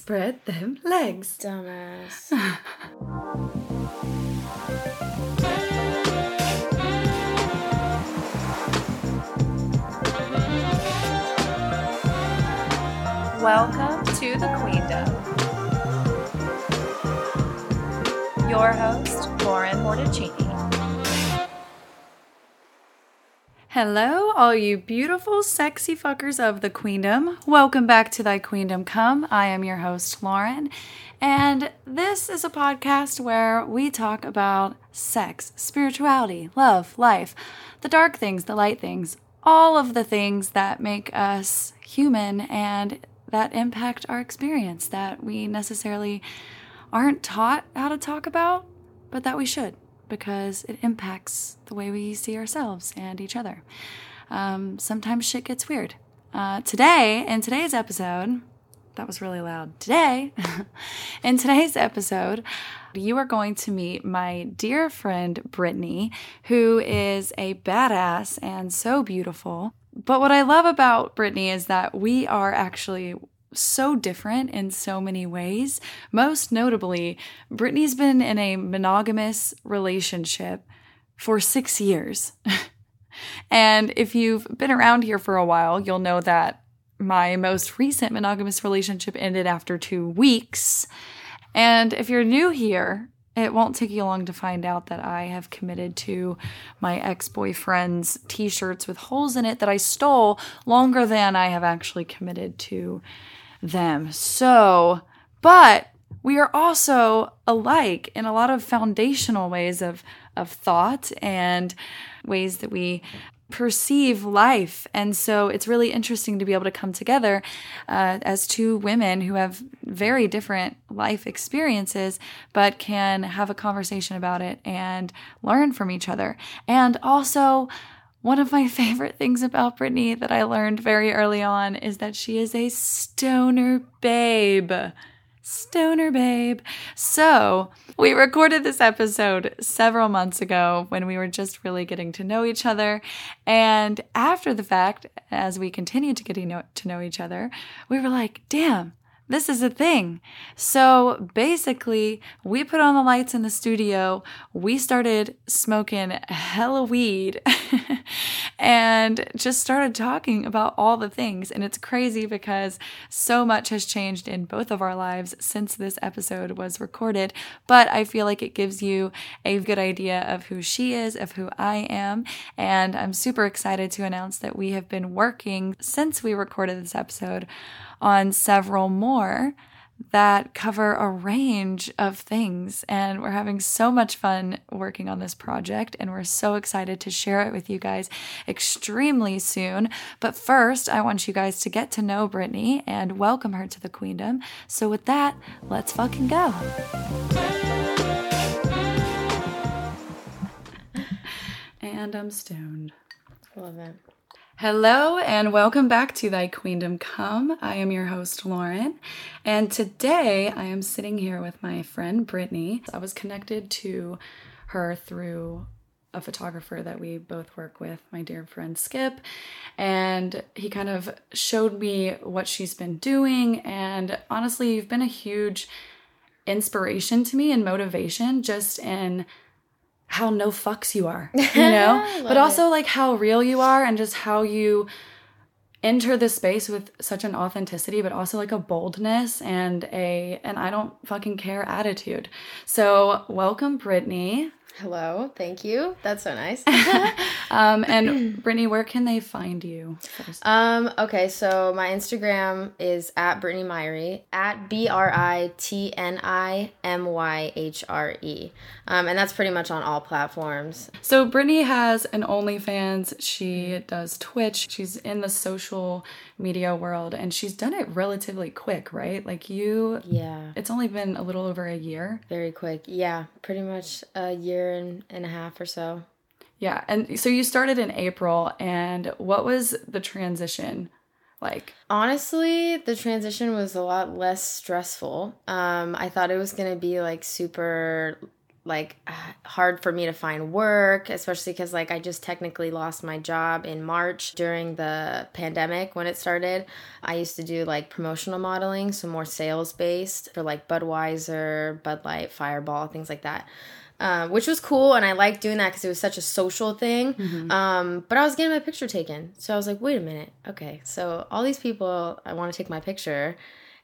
Spread them legs. Dumbass. Welcome to the Queendom. Your host, Lauren Morticini. Hello, all you beautiful, sexy fuckers of the Queendom. Welcome back to Thy Queendom Come. I am your host, Lauren, and this is a podcast where we talk about sex, spirituality, love, life, the dark things, the light things, all of the things that make us human and that impact our experience that we necessarily aren't taught how to talk about, but that we should because it impacts the way we see ourselves and each other. Um, sometimes shit gets weird. Uh, today, in today's episode, that was really loud. Today, in today's episode, you are going to meet my dear friend Britni, who is a badass and so beautiful. But what I love about Britni is that we are actually so different in so many ways. Most notably, Britni's been in a monogamous relationship for six years. and if you've been around here for a while, you'll know that my most recent monogamous relationship ended after two weeks. And if you're new here, it won't take you long to find out that I have committed to my ex boyfriend's t shirts with holes in it that I stole longer than I have actually committed to them. So, but we are also alike in a lot of foundational ways of, of thought and ways that we perceive life. And so it's really interesting to be able to come together uh, as two women who have very different life experiences, but can have a conversation about it and learn from each other. And also, one of my favorite things about Britni that I learned very early on is that she is a stoner babe. Stoner babe. So, we recorded this episode several months ago when we were just really getting to know each other. And after the fact, as we continued to get to know each other, we were like, damn, this is a thing. So basically, we put on the lights in the studio, we started smoking hella weed and just started talking about all the things. And it's crazy because so much has changed in both of our lives since this episode was recorded. But I feel like it gives you a good idea of who she is, of who I am. And I'm super excited to announce that we have been working since we recorded this episode on several more that cover a range of things. And we're having so much fun working on this project, and we're so excited to share it with you guys extremely soon. But first, I want you guys to get to know Britni and welcome her to the Queendom. So, with that, let's fucking go. and I'm stoned. Love it. Hello and welcome back to Thy Queendom Come. I am your host, Lauren, and today I am sitting here with my friend Britni. I was connected to her through a photographer that we both work with, my dear friend Skip, and he kind of showed me what she's been doing. And honestly, you've been a huge inspiration to me and motivation just in how no fucks you are, you know? but also it. like how real you are and just how you enter this space with such an authenticity but also like a boldness and a and I don't fucking care attitude. So, welcome Britni. Hello, thank you. That's so nice. um, and Britni, where can they find you? Um, okay, so my Instagram is at Britni Myhre, at B R I T N I M Y H R E. Um, and that's pretty much on all platforms. So Britni has an OnlyFans. She does Twitch. She's in the social media world and she's done it relatively quick, right? Like you Yeah. It's only been a little over a year. Very quick. Yeah, pretty much a year and, and a half or so. Yeah. And so you started in April and what was the transition like? Honestly, the transition was a lot less stressful. Um I thought it was going to be like super like uh, hard for me to find work, especially because like I just technically lost my job in March during the pandemic when it started. I used to do like promotional modeling, so more sales based for like Budweiser, Bud Light, Fireball, things like that. Um, which was cool, and I liked doing that because it was such a social thing. Um, but I was getting my picture taken, so I was like, "Wait a minute, okay." So all these people, I want to take my picture,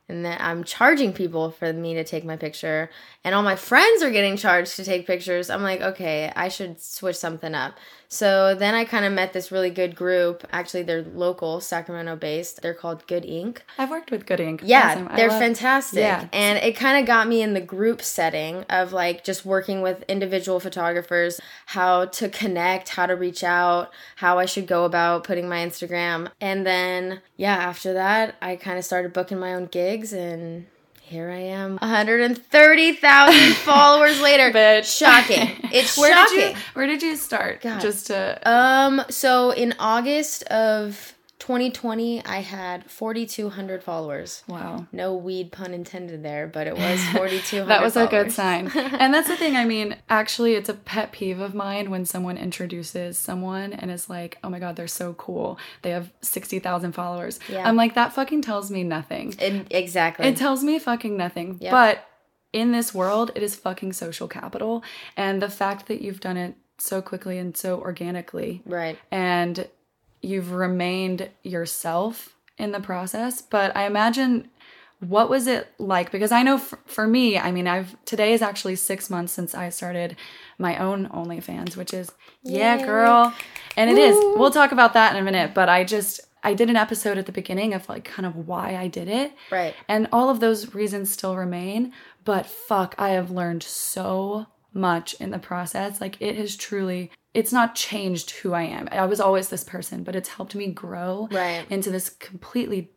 and then I'm charging people for me to take my picture, and all my friends are getting charged to take pictures. I'm like, okay, I should switch something up. So then I kind of met this really good group. Actually, they're local, Sacramento based. They're called Good Ink. I've worked with Good Ink. Yeah, Awesome. They're love- fantastic. Yeah. And it kind of got me in the group setting of like just working with individual photographers, how to connect, how to reach out, how I should go about putting my Instagram. And then, yeah, after that, I kind of started booking my own gigs and here I am, 130,000 followers later. Bitch. Shocking. It's Where shocking. did you Where did you start? God. Just to Um, so in August of 2020, I had 4,200 followers. wow. No weed pun intended there, but it was 4,200. That was a good sign. and that's the thing. I mean, actually, it's a pet peeve of mine when someone introduces someone and is like, oh my God, they're so cool. They have 60,000 followers. Yeah. I'm like, that fucking tells me nothing. It- exactly. It tells me fucking nothing. Yep. But in this world, it is fucking social capital. And the fact that you've done it so quickly and so organically right. and you've remained yourself in the process. But I imagine what was it like? Because I know f- for me, I mean, I've today is actually six months since I started my own OnlyFans, which is yeah, Yay. girl, and it is. We'll talk about that in a minute. But I just I did an episode at the beginning of like kind of why I did it, Right. and all of those reasons still remain. But fuck, I have learned so much in the process. Like it has truly, it's not changed who I am. I was always this person, but it's helped me grow Right. into this completely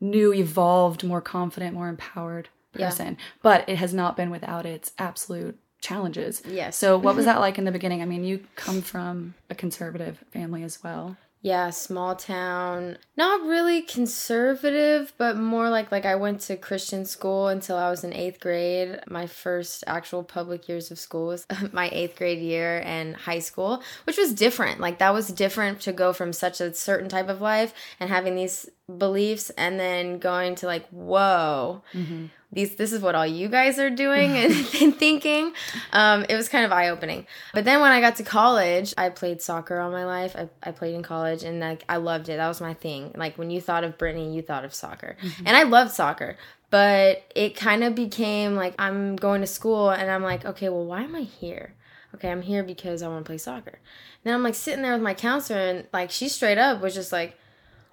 new, evolved, more confident, more empowered Yeah. person. But it has not been without its absolute challenges. Yes. So what was that like in the beginning? I mean, you come from a conservative family as well. Yeah, small town. Not really conservative, but more like like I went to Christian school until I was in 8th grade. My first actual public years of school was my 8th grade year and high school, which was different. Like that was different to go from such a certain type of life and having these beliefs and then going to like, whoa. Mm-hmm. These, this is what all you guys are doing and, and thinking. Um, it was kind of eye opening. But then when I got to college, I played soccer all my life. I, I played in college and like I loved it. That was my thing. Like when you thought of Britni, you thought of soccer. And I loved soccer. But it kind of became like I'm going to school and I'm like, okay, well, why am I here? Okay, I'm here because I want to play soccer. And then I'm like sitting there with my counselor and like she straight up was just like,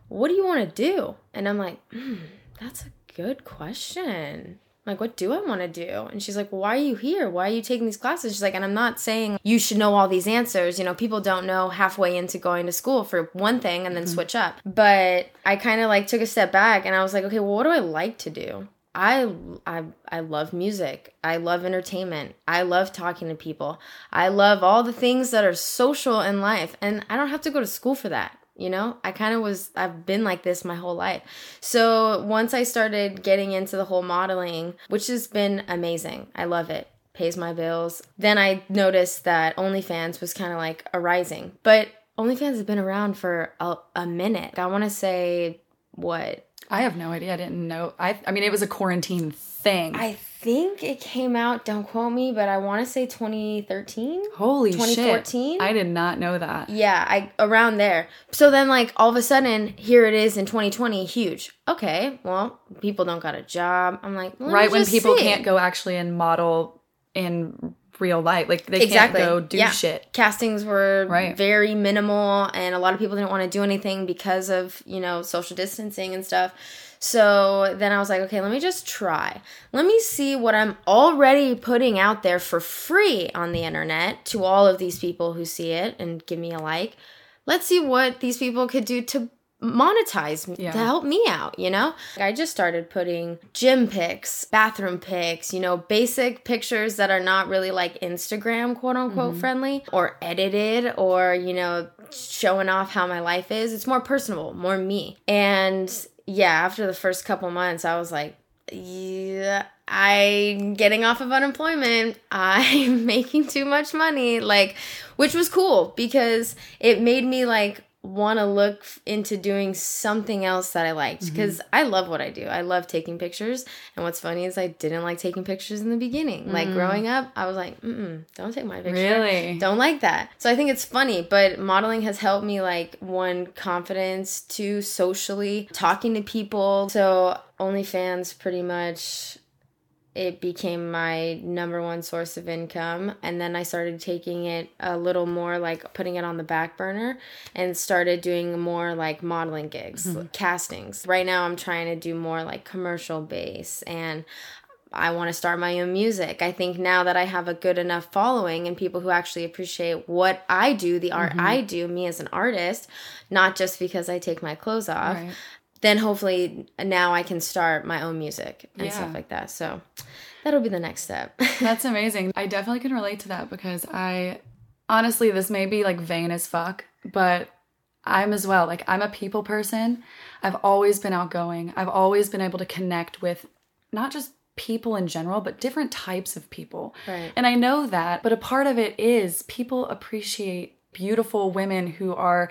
what do you want to do? And I'm like, hmm, that's a good question. Like, what do I want to do? And she's like, why are you here? Why are you taking these classes? She's like, and I'm not saying you should know all these answers. You know, people don't know halfway into going to school for one thing and then mm-hmm. switch up. But I kind of like took a step back and I was like, okay, well, what do I like to do? I, I I love music. I love entertainment. I love talking to people. I love all the things that are social in life and I don't have to go to school for that. You know, I kind of was, I've been like this my whole life. So once I started getting into the whole modeling, which has been amazing, I love it, pays my bills. Then I noticed that OnlyFans was kind of like arising rising. But OnlyFans has been around for a, a minute. I want to say, what? I have no idea. I didn't know. I I mean, it was a quarantine thing. I think it came out, don't quote me, but I want to say 2013. Holy 2014? shit! I did not know that. Yeah, I around there. So then like all of a sudden here it is in 2020, huge. Okay, well, people don't got a job. I'm like, right when people see. can't go actually and model in real life, like they exactly can't go do yeah. shit. Castings were Right. very minimal and a lot of people didn't want to do anything because of, you know, social distancing and stuff. So then I was like, okay, let me just try. Let me see what I'm already putting out there for free on the internet to all of these people who see it and give me a like. Let's see what these people could do to monetize Yeah. to help me out, you know? I just started putting gym pics, bathroom pics, you know, basic pictures that are not really like Instagram quote unquote mm-hmm. friendly or edited or, you know, showing off how my life is. It's more personable, more me. And yeah, after the first couple months, I was like, yeah, I'm getting off of unemployment. I'm making too much money. Like, which was cool because it made me like want to look into doing something else that I liked because I love what I do. I love taking pictures. And what's funny is I didn't like taking pictures in the beginning. Like growing up, I was like, mm don't take my picture. Really? Don't like that. So I think it's funny, but modeling has helped me like one confidence, two socially talking to people. So OnlyFans pretty much it became my number one source of income and then i started taking it a little more like putting it on the back burner and started doing more like modeling gigs mm-hmm. castings right now i'm trying to do more like commercial base and I want to start my own music. I think now that I have a good enough following and people who actually appreciate what I do, the art mm-hmm. I do, me as an artist, not just because I take my clothes off, Right. Then hopefully now I can start my own music and Yeah. stuff like that. So that'll be the next step. That's amazing. I definitely can relate to that because I honestly, this may be like vain as fuck, but I'm as well. Like, I'm a people person. I've always been outgoing. I've always been able to connect with not just people in general, but different types of people. Right. And I know that, but a part of it is people appreciate beautiful women who are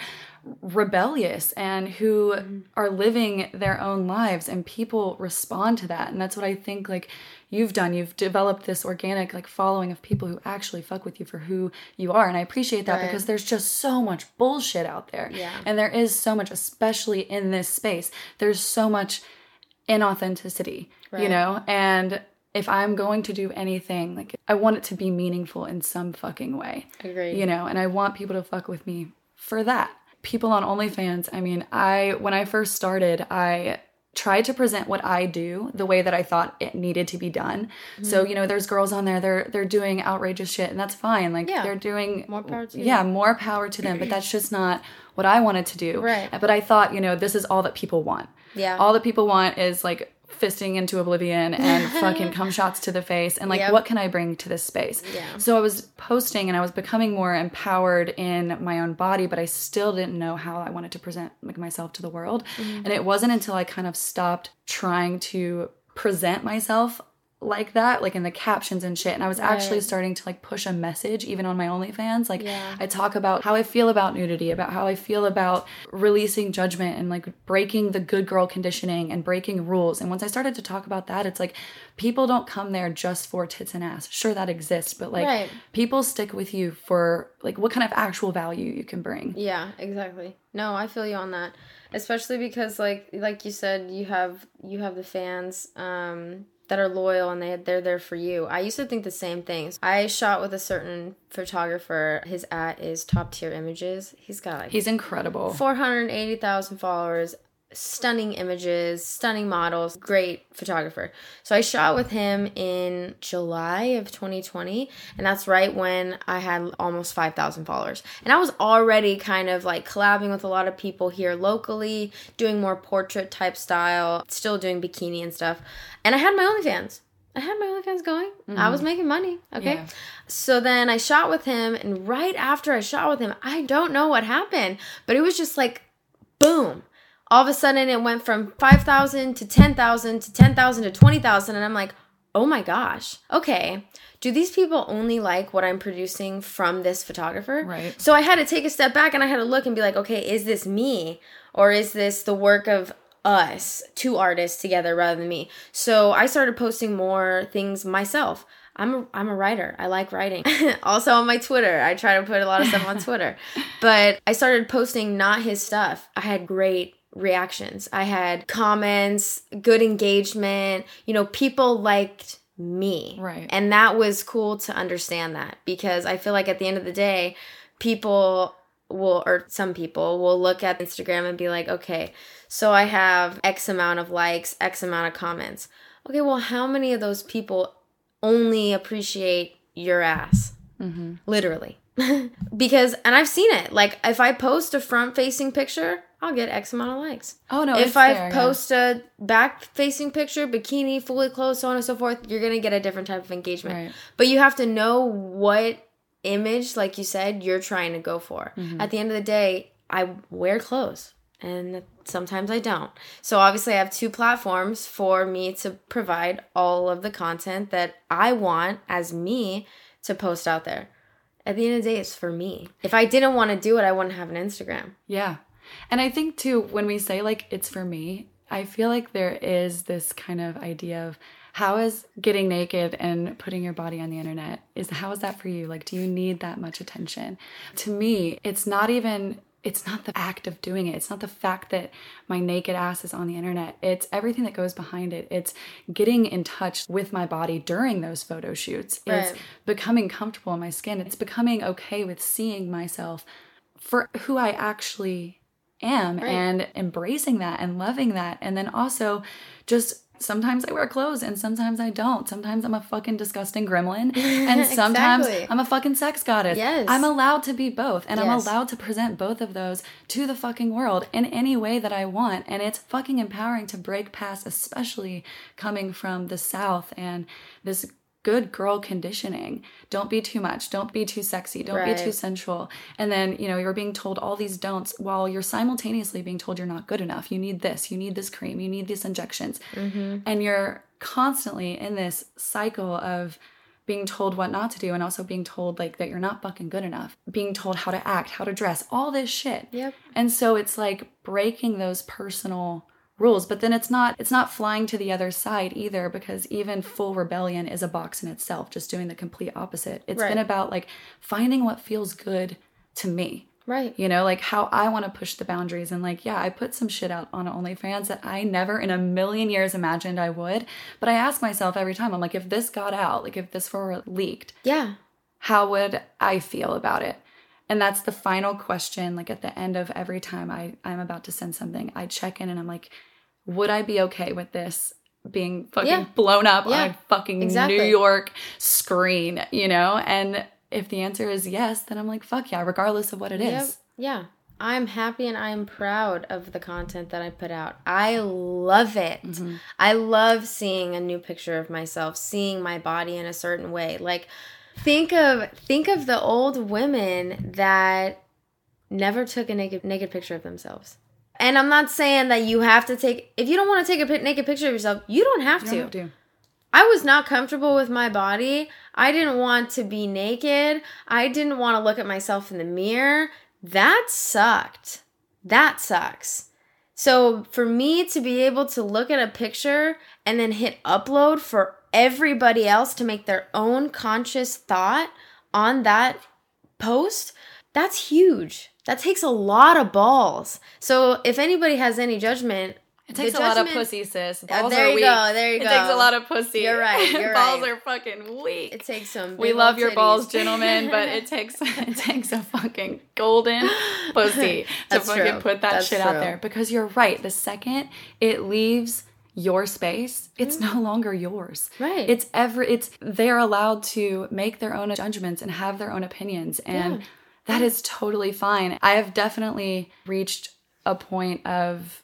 rebellious and who mm-hmm. are living their own lives and people respond to that. And that's what i think like you've done. You've developed this organic like following of people who actually fuck with you for who you are. And i appreciate that Right. because there's just so much bullshit out there. Yeah. and there is so much especially in this space there's so much inauthenticity you know? And if i'm going to do anything like i want it to be meaningful in some fucking way Agreed. you know? And i want people to fuck with me for that people on onlyfans i mean i when i first started i tried to present what i do the way that i thought it needed to be done so mm-hmm. you know there's girls on there they're they're doing outrageous shit and that's fine like Yeah. they're doing More power to yeah more power to them but that's just not what i wanted to do Right. but i thought you know this is all that people want Yeah. all that people want is like fisting into oblivion and fucking cum shots to the face and like Yep. what can i bring to this space Yeah. so i was posting and i was becoming more empowered in my own body but i still didn't know how i wanted to present like myself to the world Mm-hmm. and it wasn't until i kind of stopped trying to present myself like that like in the captions and shit and i was actually starting to like push a message even on my onlyfans like Yeah. i talk about how i feel about nudity about how i feel about releasing judgment and like breaking the good girl conditioning and breaking rules and once i started to talk about that it's like people don't come there just for tits and ass sure that exists but like Right. people stick with you for like what kind of actual value you can bring Yeah, exactly. No, I feel you on that. Especially because like like you said, you have you have the fans um that are loyal and they they're there for you. I used to think the same things. I shot with a certain photographer. His at is top tier images. He's got like he's incredible 480,000 followers, stunning images, stunning models, great photographer. So I shot with him in July of 2020, and that's right when I had almost 5,000 followers. And I was already kind of like collabing with a lot of people here locally, doing more portrait type style, still doing bikini and stuff. And I had my OnlyFans. I had my OnlyFans going. I was mm-hmm. making money. Okay. Yeah. So then I shot with him, and right after I shot with him, I don't know what happened, but it was just like boom. All of a sudden, it went from 5,000 to 10,000 to 10,000 to 20,000. And I'm like, oh my gosh, okay. Do these people only like what I'm producing from this photographer? Right. So I had to take a step back and I had to look and be like, okay, is this me or is this the work of us, two artists together rather than me? So I started posting more things myself. I'm a, I'm a writer. I like writing. also on my Twitter, I try to put a lot of stuff on Twitter. But I started posting not his stuff. I had great reactions. I had comments, good engagement. You know, people liked me. Right. And that was cool to understand that because I feel like at the end of the day, people will, or some people will look at Instagram and be like, okay, so I have X amount of likes, X amount of comments. Okay, well, how many of those people only appreciate your ass? Mm-hmm. Literally. because, and I've seen it. Like, if I post a front facing picture, I'll get X amount of likes. oh no if I fair, yeah. post a back facing picture, bikini, fully clothed, so on and so forth, you're going to get a different type of engagement. Right. But you have to know what image, like you said, you're trying to go for. Mm-hmm. At the end of the day, I wear clothes. and sometimes I don't. So obviously I have two platforms for me to provide all of the content that I want as me to post out there. At the end of the day, it's for me. If I didn't want to do it, I wouldn't have an Instagram. Yeah. And I think too, when we say like it's for me, I feel like there is this kind of idea of how is getting naked and putting your body on the internet is how is that for you like do you need that much attention to me it's not even it's not the act of doing it. It's not the fact that my naked ass is on the internet. It's everything that goes behind it. It's getting in touch with my body during those photo shoots. It's becoming comfortable in my skin. It's becoming okay with seeing myself for who I actually am and embracing that and loving that. And then also just sometimes I wear clothes and sometimes I don't. Sometimes I'm a fucking disgusting gremlin and sometimes Exactly. I'm a fucking sex goddess. Yes. I'm allowed to be both and I'm allowed to present both of those to the fucking world in any way that I want. And it's fucking empowering to break past, especially coming from the South and this good girl conditioning. Don't be too much. Don't be too sexy. Don't be too sensual. And then, you know, you're being told all these don'ts while you're simultaneously being told you're not good enough. You need this, you need this cream, you need these injections. Mm-hmm. And you're constantly in this cycle of being told what not to do and also being told like that you're not fucking good enough being told how to act how to dress all this shit Yep. and so it's like breaking those personal rules but then it's not it's not flying to the other side either because even full rebellion is a box in itself just doing the complete opposite It's Right. been about like finding what feels good to me Right. you know, like how I want to push the boundaries. And like, yeah, I put some shit out on OnlyFans that I never in a million years imagined I would. But I ask myself every time, I'm like, if this got out, like if this were leaked, Yeah. how would I feel about it? And that's the final question. Like at the end of every time I, I'm about to send something, I check in and I'm like, would I be okay with this being fucking Yeah. blown up on a fucking Exactly. New York screen, you know? And if the answer is yes, then I'm like, fuck yeah, regardless of what it is. Yep. Yeah. I'm happy and I'm proud of the content that I put out. I love it. Mm-hmm. I love seeing a new picture of myself, seeing my body in a certain way. Like think of think of the old women that never took a naked naked picture of themselves. And I'm not saying that you have to take if you don't want to take a naked picture of yourself, you don't have You to. don't have to. I was not comfortable with my body. I didn't want to be naked. I didn't want to look at myself in the mirror. That sucked. That sucks. So for me to be able to look at a picture and then hit upload for everybody else to make their own conscious thought on that post, that's huge. That takes a lot of balls. So if anybody has any judgment, It takes the a lot of pussy, sis. Yeah, Balls there are you weak. go, there you it go. It takes a lot of pussy. You're right, you're balls right. are fucking weak. It takes some. we love your balls, gentlemen, but it takes it takes a fucking golden pussy to fucking true. put that That's shit out there. Because you're right. The second it leaves your space, it's mm-hmm. no longer yours. Right. It's every it's they're allowed to make their own judgments and have their own opinions. And Yeah. That is totally fine. I have definitely reached a point of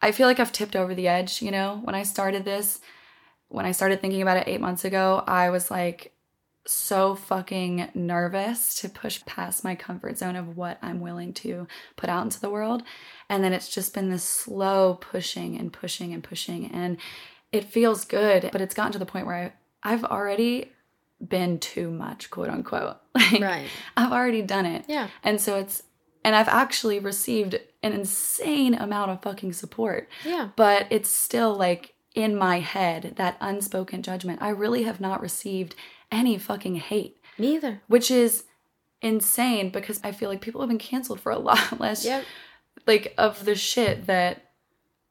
I feel like I've tipped over the edge, you know, when I started this, when I started thinking about it eight months ago, I was like so fucking nervous to push past my comfort zone of what I'm willing to put out into the world. And then it's just been this slow pushing and pushing and pushing. And it feels good, but it's gotten to the point where I, I've already been too much, quote unquote. Like, Right. I've already done it. Yeah. And so it's, and I've actually received an insane amount of fucking support Yeah. but it's still like in my head that unspoken judgment. I really have not received any fucking hate, Neither. which is insane because I feel like people have been canceled for a lot less Yep. like of the shit that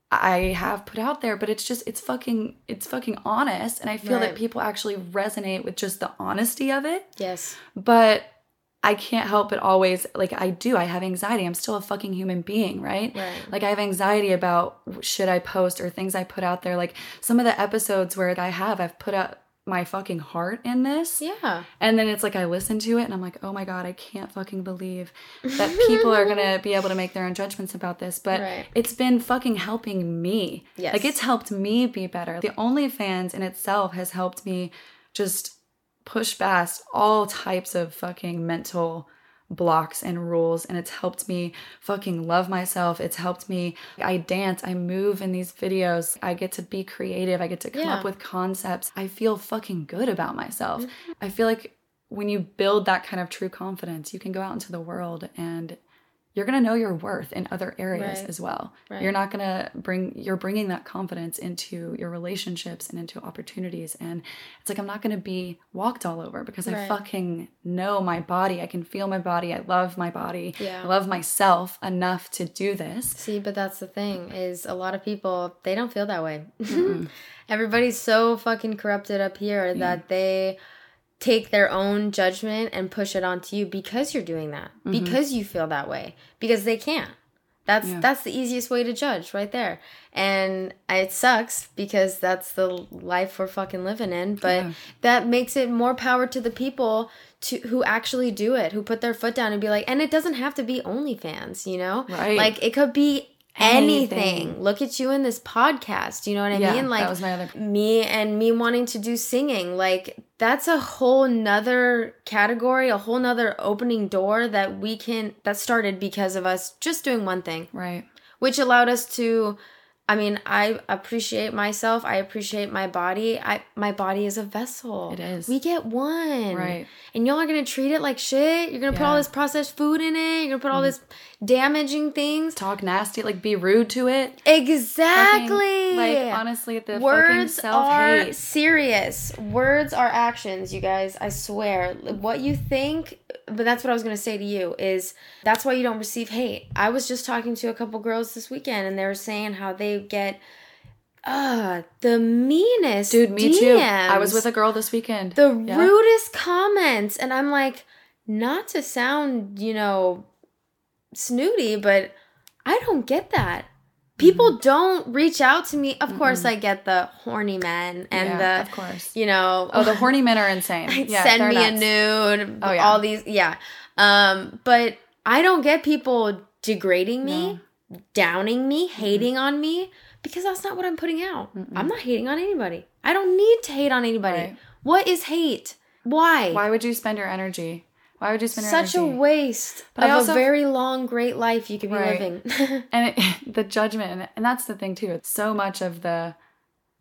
I have put out there, but it's just it's fucking it's fucking honest and I feel that people actually resonate with just the honesty of it Yes. but I can't help but always like I do. I have anxiety. I'm still a fucking human being, right? Right. Like I have anxiety about should I post or things I put out there. Like some of the episodes where I have, I've put out my fucking heart in this. Yeah. And then it's like I listen to it and I'm like, oh my God, I can't fucking believe that people are gonna be able to make their own judgments about this. But Right. it's been fucking helping me. Yes. Like it's helped me be better. The OnlyFans in itself has helped me just push past all types of fucking mental blocks and rules and it's helped me fucking love myself. It's helped me I dance, I move in these videos. I get to be creative. I get to come Yeah. up with concepts. I feel fucking good about myself. Mm-hmm. I feel like when you build that kind of true confidence, you can go out into the world and you're going to know your worth in other areas Right. as well. Right. You're not going to bring you're bringing that confidence into your relationships and into opportunities and it's like I'm not going to be walked all over because I fucking know my body. I can feel my body. I love my body. Yeah. I love myself enough to do this. See, but that's the thing is a lot of people they don't feel that way. Everybody's so fucking corrupted up here that they take their own judgment and push it onto you because you're doing that. Mm-hmm. Because you feel that way. Because they can't. That's that's the easiest way to judge right there. And it sucks because that's the life we're fucking living in, but that makes it more power to the people to who actually do it, who put their foot down and be like, and it doesn't have to be only fans you know? Right. Like it could be anything. Anything. Look at you in this podcast. You know what I Yeah, mean? Like that was my other me and me wanting to do singing. Like that's a whole nother category, a whole nother opening door that we can that started because of us just doing one thing, right. which allowed us to I mean, I appreciate myself. I appreciate my body. I my body is a vessel. It is. We get one. Right. And y'all are gonna treat it like shit. You're gonna put all this processed food in it. You're gonna put all mm-hmm. this damaging things. Talk nasty, like be rude to it. Exactly. Fucking, like honestly, at the fucking Words are serious. Words are actions, you guys. I swear. What you think, but that's what I was going to say to you is that's why you don't receive hate. I was just talking to a couple girls this weekend and they were saying how they get uh the meanest Dude, me too. I was with a girl this weekend. the Yeah. rudest comments and I'm like not to sound, you know, snooty, but I don't get that. People Mm-hmm. don't reach out to me. Of course, I get the horny men and Yeah, the, of course. you know, Oh, the horny men are insane. Yeah, send me nuts. a nude. Oh, yeah. all these, yeah. Um, but I don't get people degrading me, downing me, hating on me because that's not what I'm putting out. I'm not hating on anybody. I don't need to hate on anybody. Right. What is hate? Why? Why would you spend your energy? Why would you spend Such a waste But of also- a very long, great life you could be Right. living. and it, the judgment and that's the thing too it's so much of the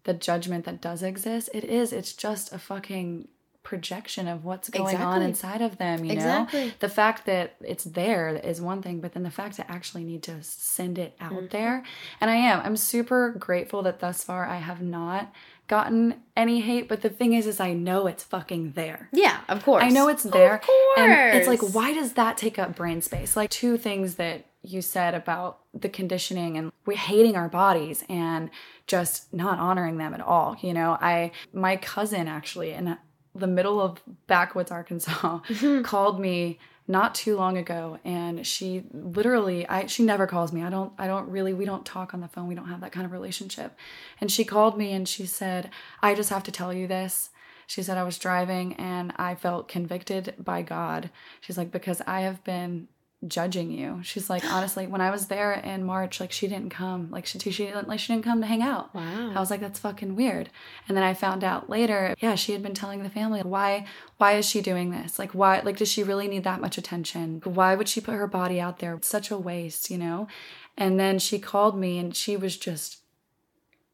the judgment that does exist it is it's just a fucking projection of what's going on inside of them you Exactly. know the fact that it's there is one thing but then the fact to actually need to send it out Mm-hmm. there and i am i'm super grateful that thus far i have not gotten any hate but the thing is is i know it's fucking there yeah, of course. I know it's there. Of course. And it's like, why does that take up brain space? Like, two things that you said about the conditioning and we hating our bodies and just not honoring them at all. You know, I, my cousin actually in the middle of backwoods Arkansas mm-hmm. called me not too long ago and she literally i she never calls me. I don't i don't really we don't talk on the phone. We don't have that kind of relationship. And she called me and she said i just have to tell you this. She said, I was driving and I felt convicted by God. She's like, because I have been judging you. She's like, honestly, when I was there in March, like she didn't come, like she, she didn't, like she didn't come to hang out. Wow. I was like, that's fucking weird. And then I found out later, yeah, she had been telling the family, why, why is she doing this? Like, why, like, does she really need that much attention? Why would she put her body out there? It's such a waste, you know? And then she called me and she was just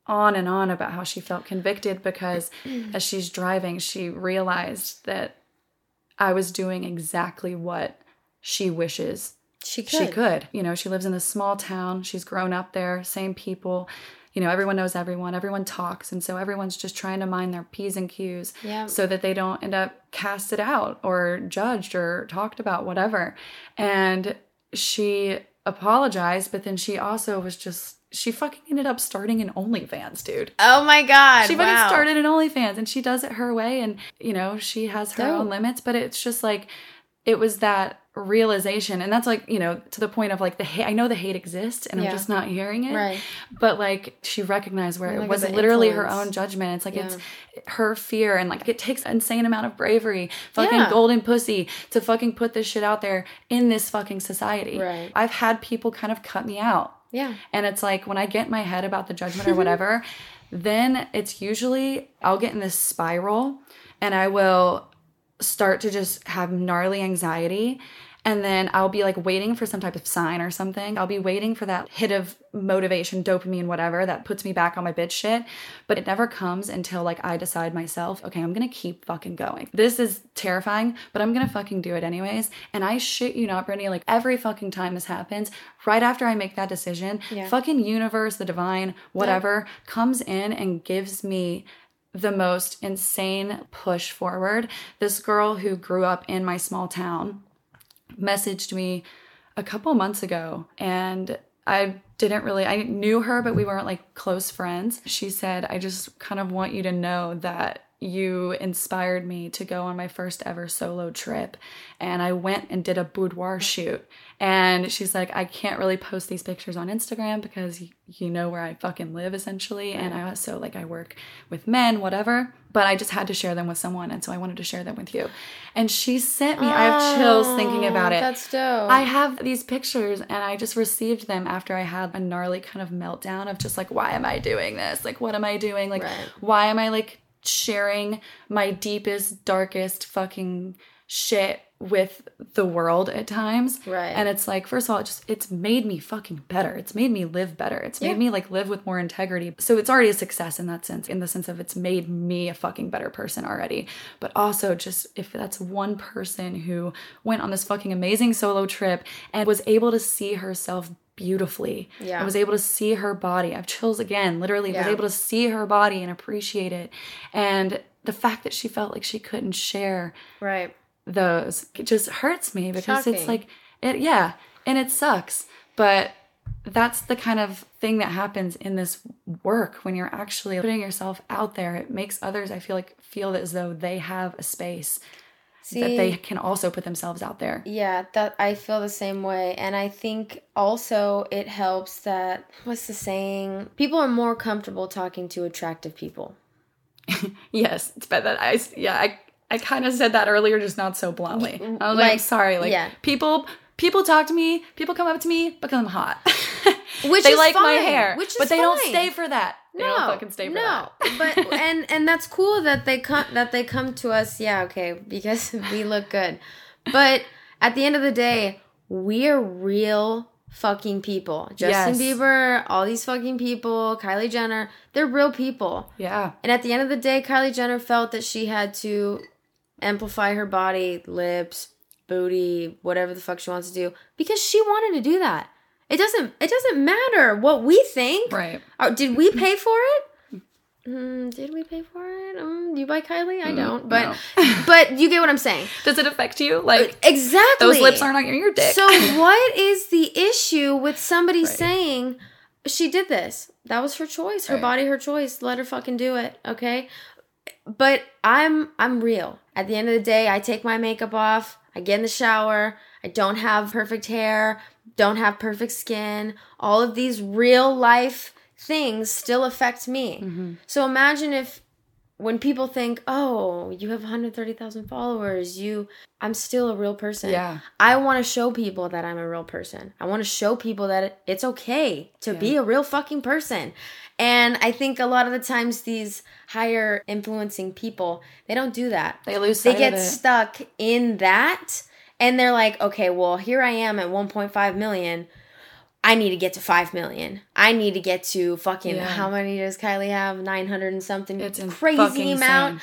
on and on about how she felt convicted because as she's driving, she realized that I was doing exactly what she wishes she could. she could. You know, she lives in this small town. She's grown up there, same people. You know, everyone knows everyone. Everyone talks, and so everyone's just trying to mind their p's and q's, Yeah. so that they don't end up casted out or judged or talked about, whatever. And she apologized, but then she also was just she fucking ended up starting an OnlyFans, dude. Oh my god. She fucking wow. started an OnlyFans and she does it her way and you know, she has her Dope. own limits, but it's just like it was that realization and that's like, you know, to the point of like the hate I know the hate exists and Yeah. I'm just not hearing it. Right. But like she recognized where it was literally her own judgment. It's like it's her fear and like it takes insane amount of bravery, fucking Yeah. golden pussy to fucking put this shit out there in this fucking society. Right. I've had people kind of cut me out. Yeah. And it's like when I get in my head about the judgment or whatever, then it's usually I'll get in this spiral and I will start to just have gnarly anxiety and then I'll be like waiting for some type of sign or something. I'll be waiting for that hit of motivation, dopamine, whatever that puts me back on my bitch shit. But it never comes until like I decide myself, okay, I'm gonna keep fucking going. This is terrifying, but I'm gonna fucking do it anyways. And I shit you not, Britni, like every fucking time this happens, right after I make that decision, Yeah. fucking universe, the divine, whatever, comes in and gives me the most insane push forward. This girl who grew up in my small town messaged me a couple months ago and I didn't really I knew her but we weren't like close friends. She said, "I just kind of want you to know that you inspired me to go on my first ever solo trip and I went and did a boudoir shoot." And she's like, "I can't really post these pictures on Instagram because you know where I fucking live essentially and I also like I work with men, whatever." But I just had to share them with someone, and so I wanted to share them with you. And she sent me, I have chills thinking about Oh, it. That's dope. I have these pictures and I just received them after I had a gnarly kind of meltdown of just like, why am I doing this? Like, what am I doing? Like, Right. why am I like sharing my deepest, darkest fucking shit with the world at times? Right. And it's like, first of all, it just, it's made me fucking better. It's made me live better. It's made Yeah. me like live with more integrity. So it's already a success in that sense, in the sense of it's made me a fucking better person already. But also, just if that's one person who went on this fucking amazing solo trip and was able to see herself beautifully. Yeah. I was able to see her body. I have chills again, literally I was able to see her body and appreciate it. And the fact that she felt like she couldn't share right. those it just hurts me because it's like it yeah and it sucks but that's the kind of thing that happens in this work when you're actually putting yourself out there it makes others i feel like feel as though they have a space that they can also put themselves out there Yeah, that I feel the same way. And I think also it helps that what's the saying? People are more comfortable talking to attractive people. yes it's bad that i yeah i i kind of said that earlier just not so bluntly i was like, like, I'm sorry like yeah. people people talk to me people come up to me because i'm hot Which they like my hair which is but they don't stay for that they don't fucking stay for no. that but and and that's cool that they come that they come to us. Yeah, okay, because we look good. But at the end of the day, we're real fucking people. Justin Yes. Bieber, all these fucking people, Kylie Jenner, they're real people. yeah And at the end of the day, Kylie Jenner felt that she had to amplify her body, lips, booty, whatever the fuck she wants to do because she wanted to do that. It doesn't it doesn't matter what we think. right Oh, did we pay for it? Mm, did we pay for it? Um, you buy Kylie? I don't. But but you get what I'm saying. Does it affect you? Like Exactly. those lips aren't on your dick. So what is the issue with somebody saying she did this? That was her choice, her Right. body, her choice. Let her fucking do it, okay? But I'm I'm real. At the end of the day, I take my makeup off. I get in the shower. I don't have perfect hair, don't have perfect skin. All of these real life things still affect me. Mm-hmm. So imagine if when people think, "Oh, you have 130,000 followers, you I'm still a real person." Yeah. I want to show people that I'm a real person. I want to show people that it's okay to be a real fucking person. And I think a lot of the times these higher influencing people, they don't do that. They lose They get stuck in that and they're like, "Okay, well, here I am at 1.5 million. I need to get to 5 million. I need to get to fucking Yeah. how many does Kylie have? 900 and something. It's in crazy amount. insane.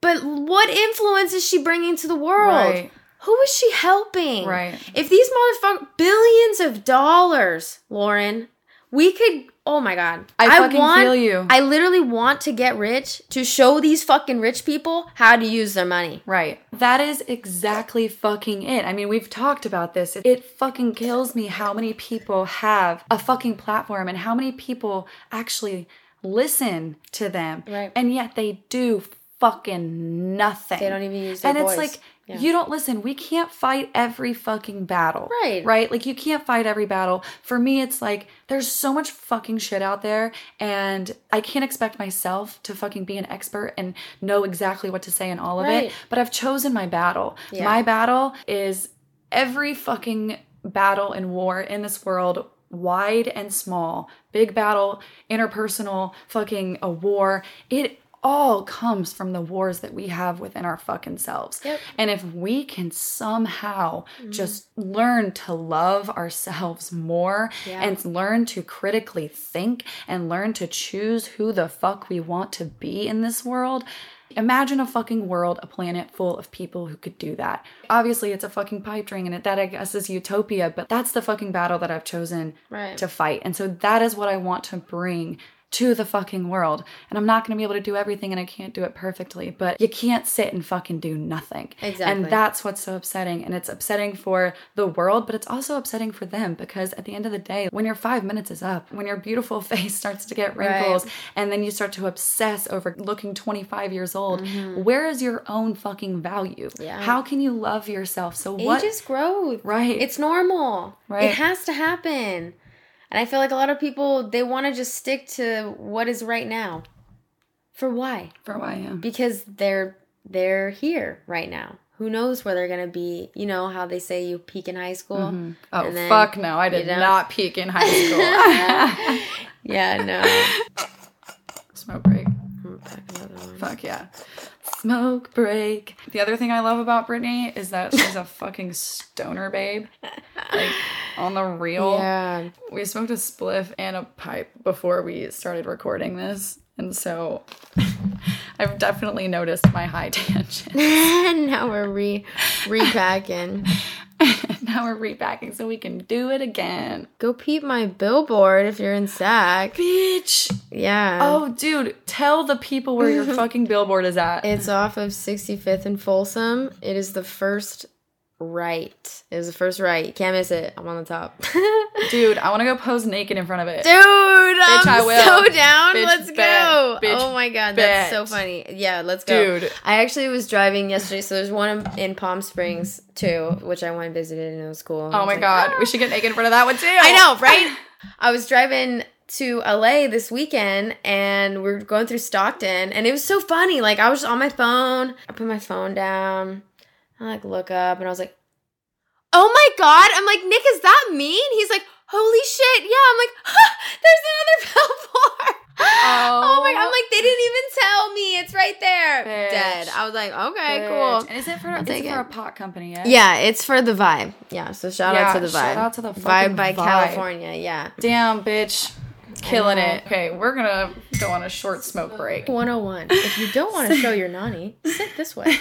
But what influence is she bringing to the world? Right. Who is she helping? Right. If these motherfuckers, billions of dollars, Lauren, we could. Oh my god, I fucking feel you. I literally want to get rich to show these fucking rich people how to use their money. Right. That is exactly fucking it. I mean, we've talked about this. It fucking kills me how many people have a fucking platform and how many people actually listen to them. Right. And yet they do fucking nothing. They don't even use their And it's voice. like Yeah. you don't listen. We can't fight every fucking battle. Right. Right? Like you can't fight every battle. For me it's like there's so much fucking shit out there and I can't expect myself to fucking be an expert and know exactly what to say in all of Right. it, but I've chosen my battle. Yeah. My battle is every fucking battle and war in this world wide and small big battle interpersonal fucking a war it all comes from the wars that we have within our fucking selves. Yep. And if we can somehow mm-hmm. just learn to love ourselves more Yeah. and learn to critically think and learn to choose who the fuck we want to be in this world. Imagine a fucking world, a planet full of people who could do that. Obviously, it's a fucking pipe dream, and that I guess is utopia, but that's the fucking battle that I've chosen Right. to fight. And so that is what I want to bring to the fucking world. And I'm not going to be able to do everything and I can't do it perfectly, but you can't sit and fucking do nothing. Exactly. And that's what's so upsetting. And it's upsetting for the world, but it's also upsetting for them because at the end of the day, when your five minutes is up, when your beautiful face starts to get wrinkles, and then you start to obsess over looking 25 years old, where is your own fucking value? Mm-hmm. Yeah. How can you love yourself? So what? Age is growth. Right. It's normal. Right. It has to happen. And I feel like a lot of people they want to just stick to what is right now. For why? for why? Yeah. Because they're they're here right now. Who knows where they're gonna be? You know how they say you peak in high school. Mm-hmm. Oh And then fuck no! I did you don't- peak in high school. Yeah, no. Smoke break. I'm back another one. Fuck yeah. Smoke break. The other thing I love about Britni is that she's a fucking stoner babe. Like on the real. Yeah. We smoked a spliff and a pipe before we started recording this. And so I've definitely noticed my high tension. now we're re repacking. Now we're repacking so we can do it again. Go peep my billboard if you're in SAC. Bitch. Yeah. Oh, dude, tell the people where your fucking billboard is at. It's off of 65th and Folsom. It is the first right. It was the first right. Can't miss it. I'm on the top. Dude, I want to go pose naked in front of it. Dude, I'm I will. so down. Bitch, let's go. Bitch, oh my god, that's so funny. Yeah, let's go. Dude. I actually was driving yesterday, so there's one in- Palm Springs too, which I went and visited and it was cool. Oh my god, we ah! should get naked in front of that one too. I know, right? I was driving to LA this weekend and we are going through Stockton and it was so funny. Like I was just on my phone, I put my phone down, I like look up and I was like, Oh my god. I'm like, Nick, is that me? And he's like, Holy shit, yeah. I'm like, huh, there's another billboard. Oh. my god. I'm like, they didn't even tell me. It's right there. Bitch. Dead. I was like, okay, Bitch. cool. And is it for is take it for it. a pot company? Yeah. Yeah, it's for the vibe. Yeah, so shout Yeah, out to the vibe. shout out to the vibe fucking by Vibe. California. Yeah. Damn, bitch, killing it. Okay, we're gonna go on a short smoke break. 101. If you don't want to show your nani, sit this way.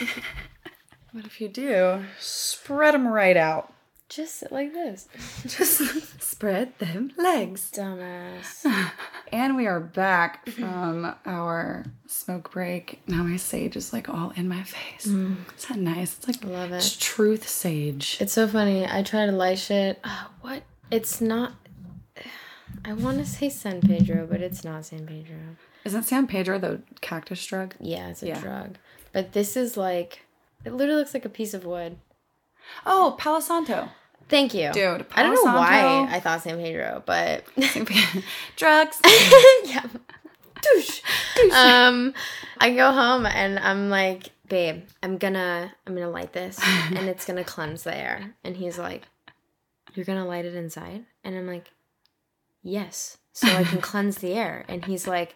What if you do? Spread them right out. Just sit like this. Just spread them legs. Dumbass. And we are back from our smoke break. Now my sage is like all in my face. Isn't that nice? It's like Love it. it's truth sage. It's so funny. I try to light shit. Uh, what? It's not. I want to say San Pedro, but it's not San Pedro. Isn't San Pedro the cactus drug? Yeah, it's a Yeah. drug. But this is like. It literally looks like a piece of wood. Oh, Palo Santo. Thank you. Dude, I don't know Palo why I thought San Pedro, but. Drugs. yeah. Douche. Um, I go home and I'm like, babe, I'm gonna, I'm gonna light this, and it's gonna cleanse the air. And he's like, you're gonna light it inside, and I'm like, yes, so I can cleanse the air. And he's like.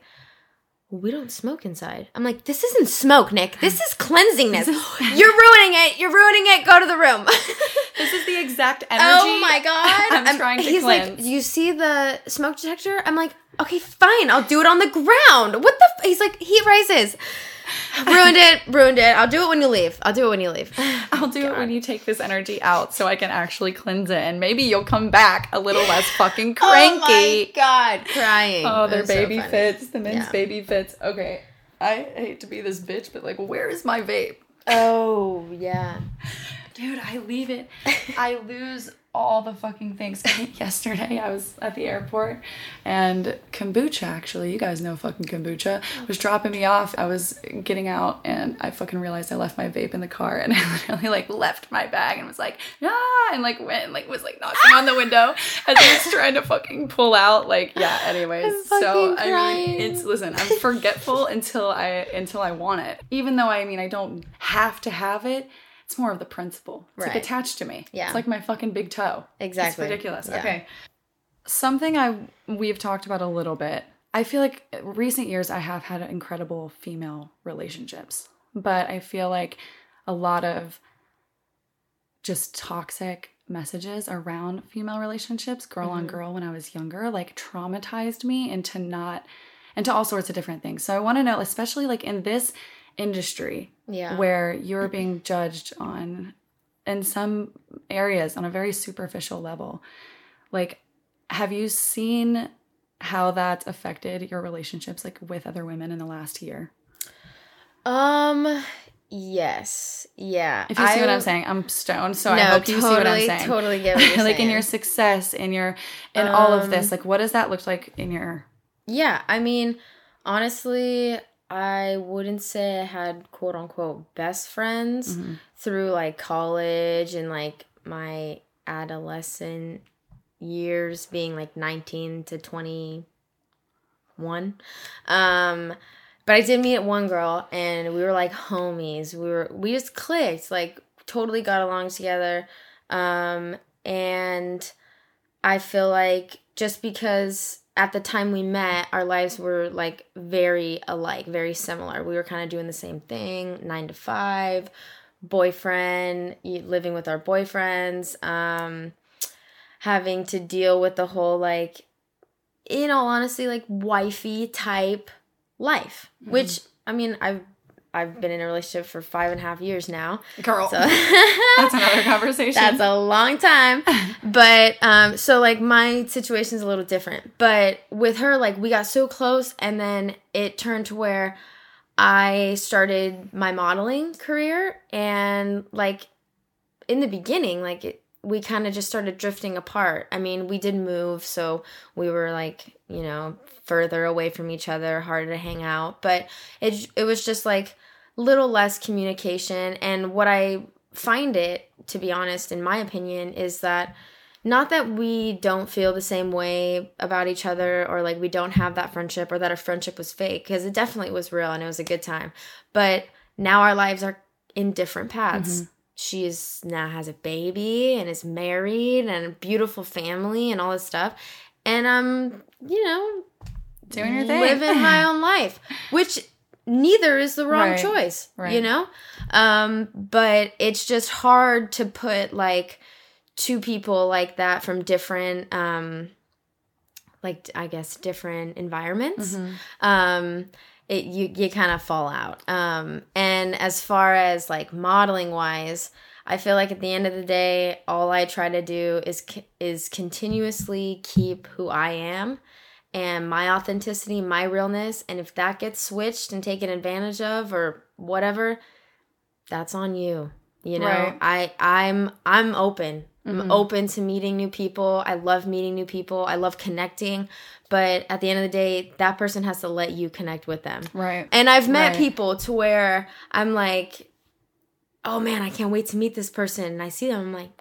We don't smoke inside. I'm like, this isn't smoke, Nick. This is cleansingness. You're ruining it. You're ruining it. Go to the room. this is the exact oh energy. Oh my god! I'm trying to He's cleanse. like, "You see the smoke detector?" I'm like, "Okay, fine. I'll do it on the ground." What the? F-? He's like, "Heat rises." ruined it. Ruined it. I'll do it when you leave. I'll do it when you leave. I'll do it when you take this energy out so I can actually cleanse it and maybe you'll come back a little less fucking cranky. Oh my god, crying. Oh, their was so baby fits, the men's Yeah. baby fits. Okay. I hate to be this bitch, but like, where is my vape? Oh yeah. Dude, I leave it. I lose all the fucking things. Yesterday, I was at the airport and kombucha, actually, you guys know fucking kombucha, was dropping me off. I was getting out and I fucking realized I left my vape in the car and I literally like left my bag and was like, ah, and like went and like was like knocking on the window as I was trying to fucking pull out. Like, yeah, anyways. So, fucking I crying. mean, it's, listen, I'm forgetful until I, until I want it. Even though I mean, I don't have to have it. It's more of the principle. It's like Right. attached to me. Yeah. It's like my fucking big toe. Exactly. It's ridiculous. Yeah. Okay. Something I we've talked about a little bit I feel like recent years I have had incredible female relationships, but I feel like a lot of just toxic messages around female relationships, girl on mm-hmm. girl, when I was younger, like traumatized me into not, into all sorts of different things. So I want to know, especially like in this industry Yeah. where you're being judged on, in some areas, on a very superficial level, like, have you seen how that's affected your relationships like with other women in the last year? Um. Yes. Yeah. If you see what I'm saying, I'm stoned, so I hope you see what I'm saying. Totally get what you're like in your success, in your in all of Um, this, like what does that look like in your Yeah, I mean, honestly, I wouldn't say I had quote unquote best friends Mhm. through like college and like my adolescent years being like 19 to 21. Um but I did meet one girl and we were like homies. We were we just clicked, like totally got along together. Um and I feel like just because at the time we met, our lives were like very alike, very similar. We were kind of doing the same thing, nine to five, boyfriend, living with our boyfriends, um, having to deal with the whole like, in all honesty, like wifey type life. Which I mean, I've I've been in a relationship for five and a half years now. girl? So that's another conversation. that's a long time. But um so like my situation's a little different. But with her like we got so close and then it turned to where I started my modeling career and like in the beginning like it, we kind of just started drifting apart. I mean, we did move, so we were like, you know, further away from each other, harder to hang out, but it it was just like little less communication. And what I find it to be honest in my opinion is that not that we don't feel the same way about each other or like we don't have that friendship or that our friendship was fake because it definitely was real and it was a good time. But now our lives are in different paths. Mm-hmm. She is now has a baby and is married and a beautiful family and all this stuff. And i'm you know doing your thing. living my own life which neither is the wrong Right, choice you know? Um but it's just hard to put like two people like that from different um like i guess different environments. Mhm. um it you you kind of fall out. Um and as far as like modeling wise i feel like at the end of the day all i try to do is is continuously keep who i am and my authenticity my realness and if that gets switched and taken advantage of or whatever that's on you you know? Right. i i'm i'm open. I'm Mhm. open to meeting new people. I love meeting new people. I love connecting. But at the end of the day that person has to let you connect with them. Right. and i've met Right. people to where i'm like oh man i can't wait to meet this person. And i see them i'm like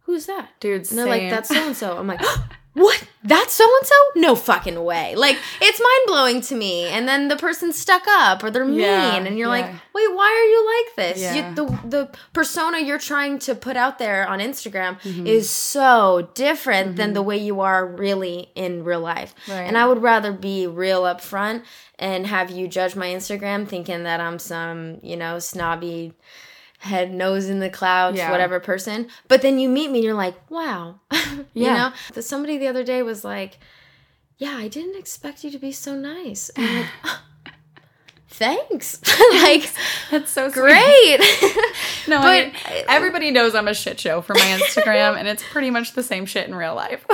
who's that? Dude, and they're like that's so and so i'm like what that's so and so no fucking way like it's mind-blowing to me and then the person's stuck up or they're mean Yeah, and you're yeah. like wait why are you like this Yeah. you, the the persona you're trying to put out there on instagram Mm-hmm. is so different than the way you are really in real life Right. and i would rather be real up front and have you judge my instagram thinking that i'm some you know snobby head nose in the clouds Yeah. whatever person. But then you meet me and you're like wow. You Yeah. know? That somebody the other day was like yeah i didn't expect you to be so nice. And I'm like thanks. Like That's so great. No, But- I mean, everybody knows I'm a shit show for my Instagram, and it's pretty much the same shit in real life.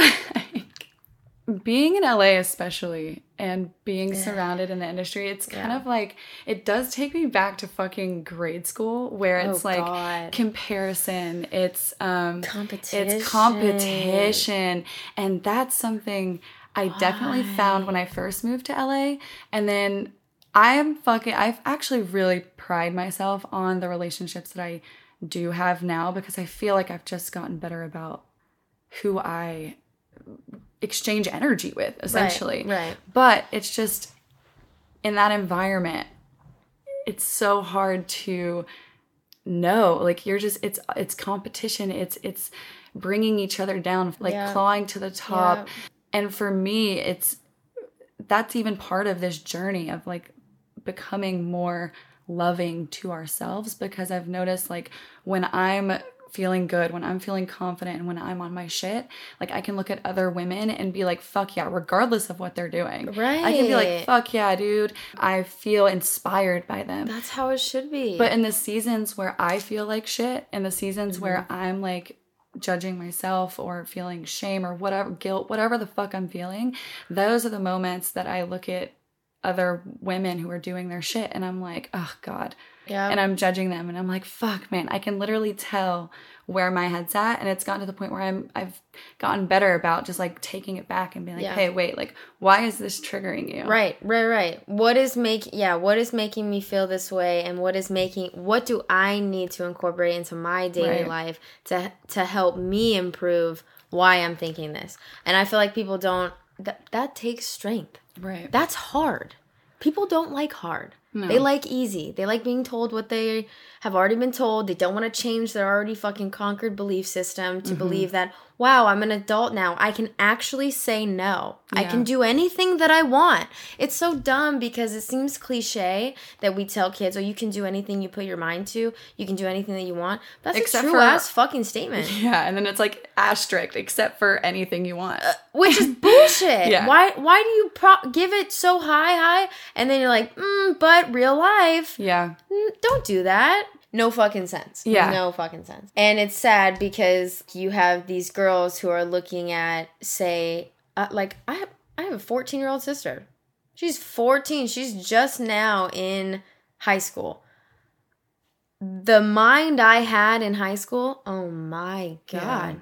Being in LA, especially, and being surrounded in the industry, it's kind Yeah. of like it does take me back to fucking grade school, where it's Oh, like God. comparison, it's um, competition it's competition, and that's something I definitely found when I first moved to LA, and then I am fucking. I've actually really pride myself on the relationships that I do have now because I feel like I've just gotten better about who I exchange energy with, essentially. right But it's just in that environment, it's so hard to know. Like you're just it's it's competition. It's it's bringing each other down, like Yeah. clawing to the top. Yeah. And for me, it's that's even part of this journey of like becoming more loving to ourselves because I've noticed like when I'm feeling good, when I'm feeling confident, and when I'm on my shit, like I can look at other women and be like, fuck yeah, regardless of what they're doing. Right. I can be like, fuck yeah, dude. I feel inspired by them. That's how it should be. But in the seasons where I feel like shit, in the seasons where Mm-hmm. I'm like judging myself or feeling shame or whatever, guilt, whatever the fuck I'm feeling, those are the moments that I look at other women who are doing their shit and I'm like, oh God. Yeah. And I'm judging them and I'm like, fuck, man, I can literally tell where my head's at. And it's gotten to the point where I'm I've gotten better about just like taking it back and being like, Yeah. hey, wait, like, why is this triggering you? Right, right, right. What is make yeah, what is making me feel this way and what is making what do I need to incorporate into my daily Right. life to to help me improve why I'm thinking this. And I feel like people don't that that takes strength. Right. That's hard. People don't like hard. They like easy. They like being told what they have already been told. They don't want to change their already fucking conquered belief system Mm-hmm. to believe that, wow, I'm an adult now. I can actually say no. I can do anything that I want. It's so dumb because it seems cliche that we tell kids, oh, you can do anything you put your mind to. You can do anything that you want. That's Except a for- true ass fucking statement. Yeah, and then it's like asterisk, except for anything you want. Which is bullshit. Yeah. Why why do you pro- give it so high high and then you're like, mm, but real life, yeah. don't do that. No fucking sense. Yeah. No fucking sense. And it's sad because you have these girls who are looking at say uh, like I have I have a 14-year-old sister. She's 14. She's just now in high school. The mind I had in high school, oh my god. Yeah.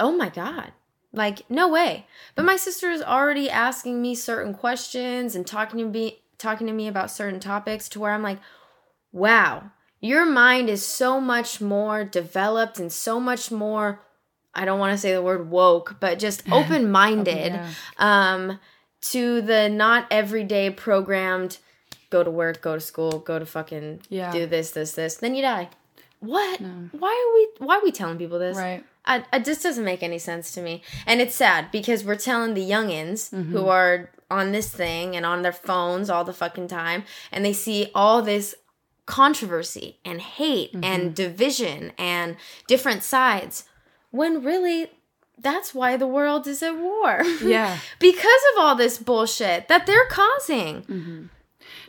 Oh my god. Like no way. But my sister is already asking me certain questions and talking to me talking to me about certain topics to where I'm like, "Wow, your mind is so much more developed and so much more I don't want to say the word woke, but just open-minded Yeah. um to the not everyday programmed go to work, go to school, go to fucking Yeah. do this, this, this, then you die. What? Why are we why are we telling people this? Right. I, it just doesn't make any sense to me. And it's sad because we're telling the youngins Mm-hmm. who are on this thing and on their phones all the fucking time and they see all this controversy and hate Mm-hmm. and division and different sides when really that's why the world is at war. Yeah. because of all this bullshit that they're causing.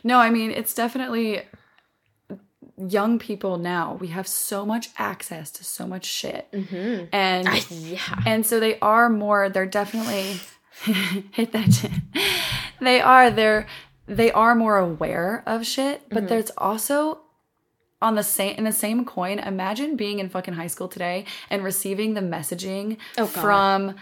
No, I mean, it's definitely young people now. We have so much access to so much shit. Mm-hmm. And Yeah. and so they are more they're definitely hit that. They are they're they are more aware of shit, Mm-hmm. but there's also on the same in the same coin, imagine being in fucking high school today and receiving the messaging Oh, from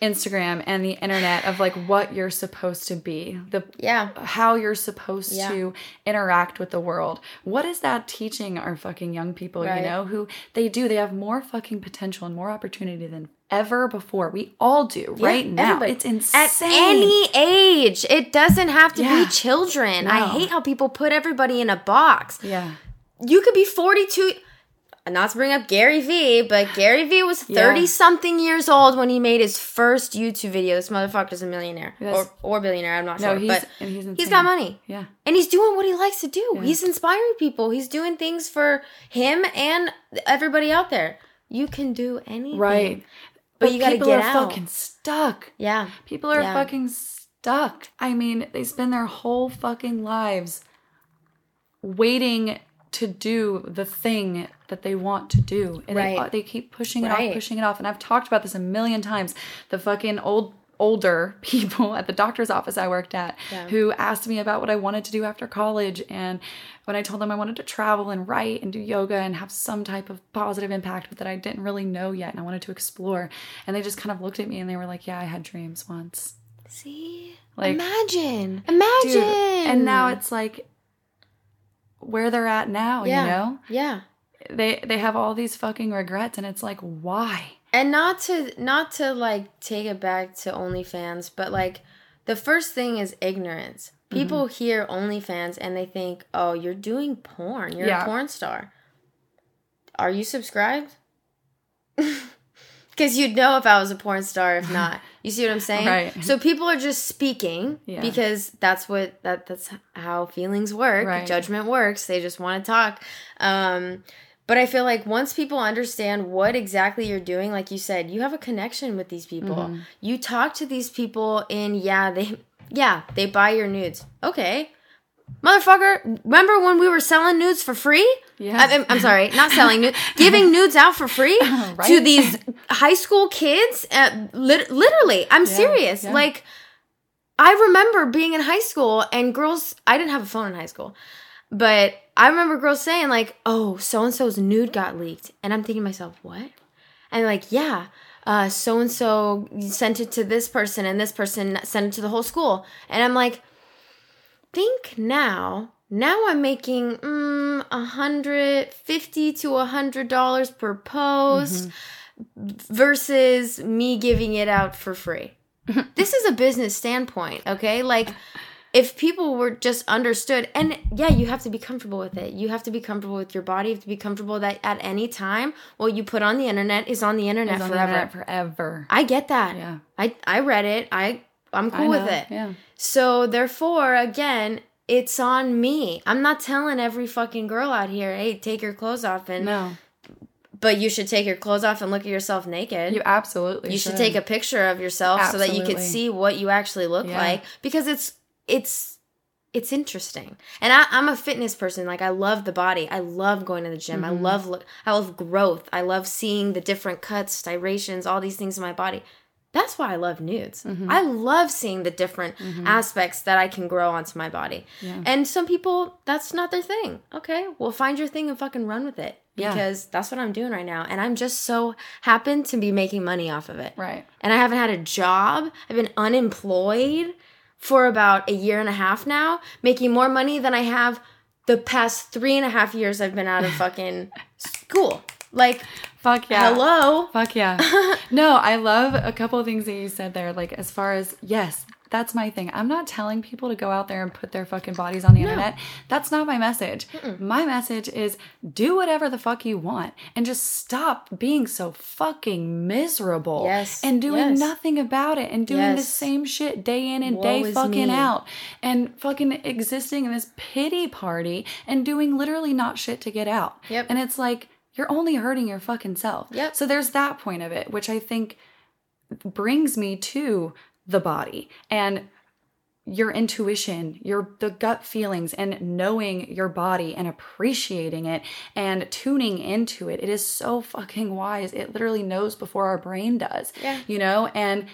Instagram and the internet of like what you're supposed to be. The Yeah. how you're supposed Yeah. to interact with the world. What is that teaching our fucking young people, Right. you know, who they do, they have more fucking potential and more opportunity than ever before. We all do right now. everybody. It's insane. At any age. It doesn't have to Yeah. be children. I hate how people put everybody in a box. yeah. You could be 42 not to bring up Gary Vee, but Gary Vee was 30 Yeah. something years old when he made his first YouTube video. This motherfucker's a millionaire or, or billionaire, I'm not No, sure. he's but he's he's got money. Yeah. And he's doing what he likes to do. He's inspiring people. He's doing things for him and everybody out there. You can do anything. Right. But you gotta people get are out. fucking stuck. Yeah. People are Yeah. fucking stuck. I mean, they spend their whole fucking lives waiting to do the thing that they want to do. And they, they keep pushing it Right. off, pushing it off. And I've talked about this a million times. The fucking old older people at the doctor's office I worked at Yeah. who asked me about what I wanted to do after college and when I told them I wanted to travel and write and do yoga and have some type of positive impact but that I didn't really know yet and I wanted to explore and they just kind of looked at me and they were like yeah I had dreams once See? Like, imagine. Imagine. Dude, and now it's like where they're at now yeah. you know Yeah. they they have all these fucking regrets and it's like why And not to not to like take it back to OnlyFans, but like the first thing is ignorance. People Mm-hmm. hear OnlyFans and they think, "Oh, you're doing porn. You're Yeah. a porn star." Are you subscribed? Because you'd know if I was a porn star. If not, You see what I'm saying? Right. So people are just speaking Yeah. because that's what that that's how feelings work. Right. Judgment works. They just want to talk. Um but I feel like once people understand what exactly you're doing, like you said, you have a connection with these people. Mm-hmm. You talk to these people and yeah, they yeah, they buy your nudes. Okay. Motherfucker, remember when we were selling nudes for free? Yeah. I, I'm sorry, not selling nudes, giving nudes out for free to Right. these high school kids. Uh, lit- literally, I'm serious. yeah. Like, I remember being in high school and girls. I didn't have a phone in high school, but I remember girls saying like, "Oh, so and so's nude got leaked," and I'm thinking to myself, "What?" And like, yeah, so and so sent it to this person, and this person sent it to the whole school, and I'm like, think now. Now I'm making mm, a hundred fifty to a hundred dollars per post versus me giving it out for free. this is a business standpoint, okay? Like if people were just understood and yeah, you have to be comfortable with it. You have to be comfortable with your body. You have to be comfortable that at any time what you put on the internet is on the internet on the forever. internet forever. I get that. Yeah. I I read it. I I'm cool with it. Yeah. So therefore, again, it's on me. I'm not telling every fucking girl out here, hey, take your clothes off and No. but you should take your clothes off and look at yourself naked. You absolutely You should take a picture of yourself so that you could see what you actually look Yeah. like because it's it's it's interesting. And I, I'm a fitness person. Like I love the body. I love going to the gym. I Mm-hmm. love look. I love growth. I love seeing the different cuts, striations, all these things in my body. That's why I love nudes. Mm-hmm. I love seeing the different aspects that I can grow onto my body. Yeah. And some people, that's not their thing. Okay, well, find your thing and fucking run with it Yeah. because that's what I'm doing right now. And I'm just so happen to be making money off of it Right. and I haven't had a job. I've been unemployed for about a year and a half now, making more money than I have the past three and a half years I've been out of fucking school. Like, Fuck yeah. hello. Fuck yeah. no, I love a couple of things that you said there. Like, as far as, yes, that's my thing. I'm not telling people to go out there and put their fucking bodies on the internet. That's not my message. My message is do whatever the fuck you want and just stop being so fucking miserable Yes, and doing yes. nothing about it and doing the same shit day in and Woe day fucking me. out and fucking existing in this pity party and doing literally not shit to get out. Yep. And it's like, you're only hurting your fucking self. Yep. So there's that point of it, which I think brings me to the body and your intuition, your the gut feelings and knowing your body and appreciating it and tuning into it. It is so fucking wise. It literally knows before our brain does. Yeah. You know, and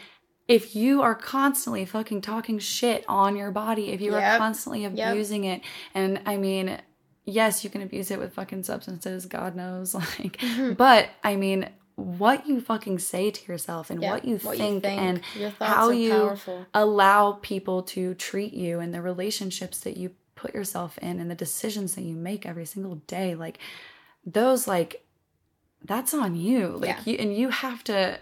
if you are constantly fucking talking shit on your body, if you are Yep. constantly Yep. abusing it, and I mean, yes, you can abuse it with fucking substances, God knows, like, Mm-hmm. but I mean, what you fucking say to yourself and Yeah, what you what you think, think. and how you powerful. allow people to treat you and the relationships that you put yourself in and the decisions that you make every single day, like those, like that's on you. Like Yeah. you, and you have to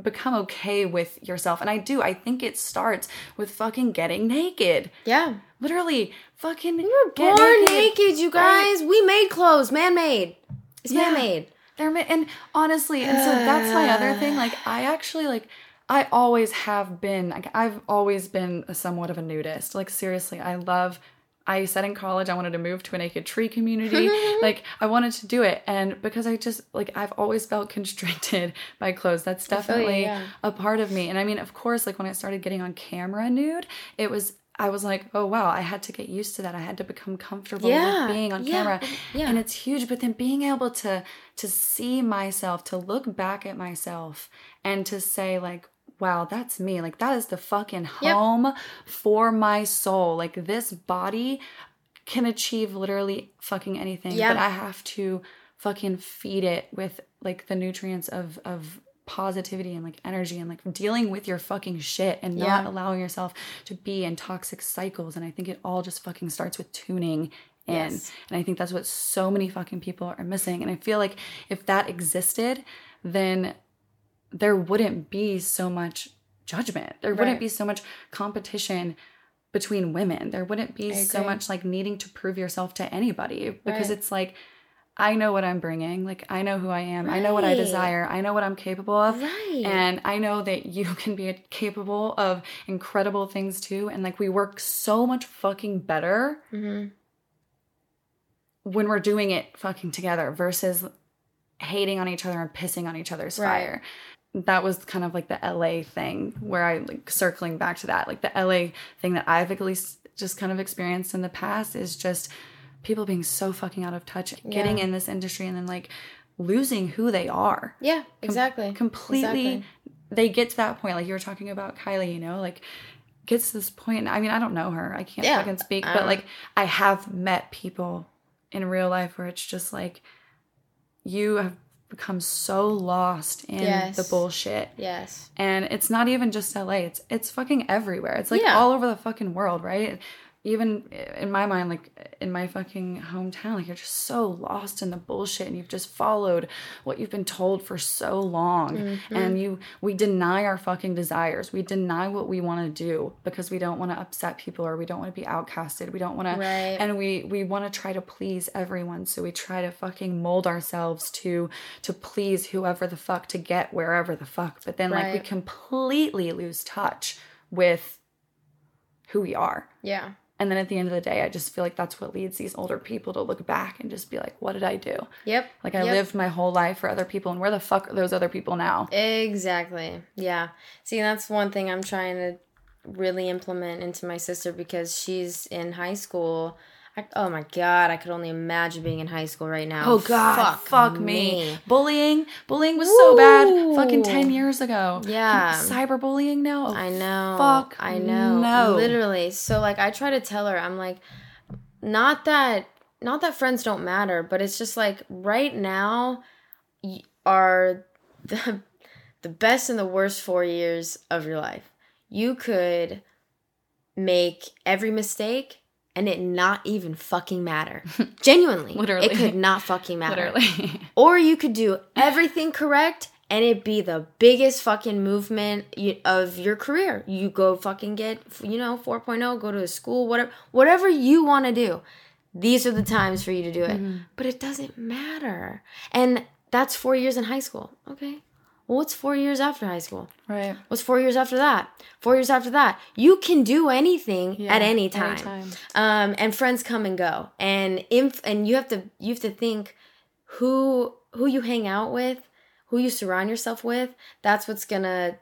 become okay with yourself. And I do. I think it starts with fucking getting naked. Yeah. Literally, fucking. We We're born naked, you guys. We made clothes, man made. It's Yeah. man made. They're ma- and honestly, and so that's my other thing. Like I actually like I always have been like I've always been somewhat of a nudist. Like seriously, I love I said in college I wanted to move to a naked tree community. like I wanted to do it and because I just like I've always felt constricted by clothes. That's definitely yeah. a part of me. And I mean, of course, like when I started getting on camera nude, it was I was like, oh wow, I had to get used to that. I had to become comfortable Yeah, with being on yeah, camera. yeah. And it's huge. But then being able to to see myself, to look back at myself and to say, like, wow, that's me. Like that is the fucking Yep. home for my soul. Like this body can achieve literally fucking anything. Yeah. But I have to fucking feed it with like the nutrients of of positivity and like energy and like dealing with your fucking shit and not Yeah. allowing yourself to be in toxic cycles and i think it all just fucking starts with tuning in Yes. and i think that's what so many fucking people are missing and i feel like if that existed then there wouldn't be so much judgment there wouldn't Right. be so much competition between women there wouldn't be so much like needing to prove yourself to anybody because Right. it's like I know what I'm bringing. Like, I know who I am. I know what I desire. I know what I'm capable of. Right. And I know that you can be capable of incredible things too. And like, we work so much fucking better hmm when we're doing it fucking together versus hating on each other and pissing on each other's Right. fire. That was kind of like the LA thing where I like circling back to that. Like the LA thing that I've at least just kind of experienced in the past is just people being so fucking out of touch, getting in this industry and then like losing who they are. Yeah, exactly. Completely Exactly. they get to that point, like you were talking about Kylie, you know, like gets to this point. I mean, I don't know her. I can't Yeah, fucking speak, I but like I have met people in real life where it's just like you have become so lost in Yes. the bullshit. Yes. And it's not even just LA. It's it's fucking everywhere. It's like Yeah. all over the fucking world, right? Even in my mind, like in my fucking hometown, like you're just so lost in the bullshit and you've just followed what you've been told for so long. Mm-hmm. And you we deny our fucking desires. We deny what we want to do because we don't want to upset people or we don't want to be outcasted. We don't want to and we we want to try to please everyone. So we try to fucking mold ourselves to to please whoever the fuck to get wherever the fuck. But then like we completely lose touch with who we are. Yeah. And then at the end of the day, I just feel like that's what leads these older people to look back and just be like, what did I do? Yep. Like I Yep. lived my whole life for other people and where the fuck are those other people now? Exactly. Yeah. See, that's one thing I'm trying to really implement into my sister because she's in high school. I, oh my god, I could only imagine being in high school right now. Oh god, fuck, me. Bullying, bullying was so bad fucking 10 years ago. Yeah. Cyberbullying now? Oh, I know. Fuck I know. no. Literally. So like I try to tell her, I'm like, not that not that friends don't matter, but it's just like right now are the the best and the worst four years of your life. You could make every mistake and it not even fucking matter. Genuinely. Literally. It could not fucking matter. Literally. Or you could do everything correct and it be the biggest fucking movement of your career. You go fucking get, you know, 4.0, go to a school, whatever, whatever you want to do. These are the times for you to do it. Mm-hmm. But it doesn't matter. And that's four years in high school. Okay. Well, what's four years after high school? right. What's four years after that? Four years after that. You can do anything Yeah, at any time. Um, and friends come and go. And inf- and you have to you have to think who who you hang out with, who you surround yourself with. That's what's gonna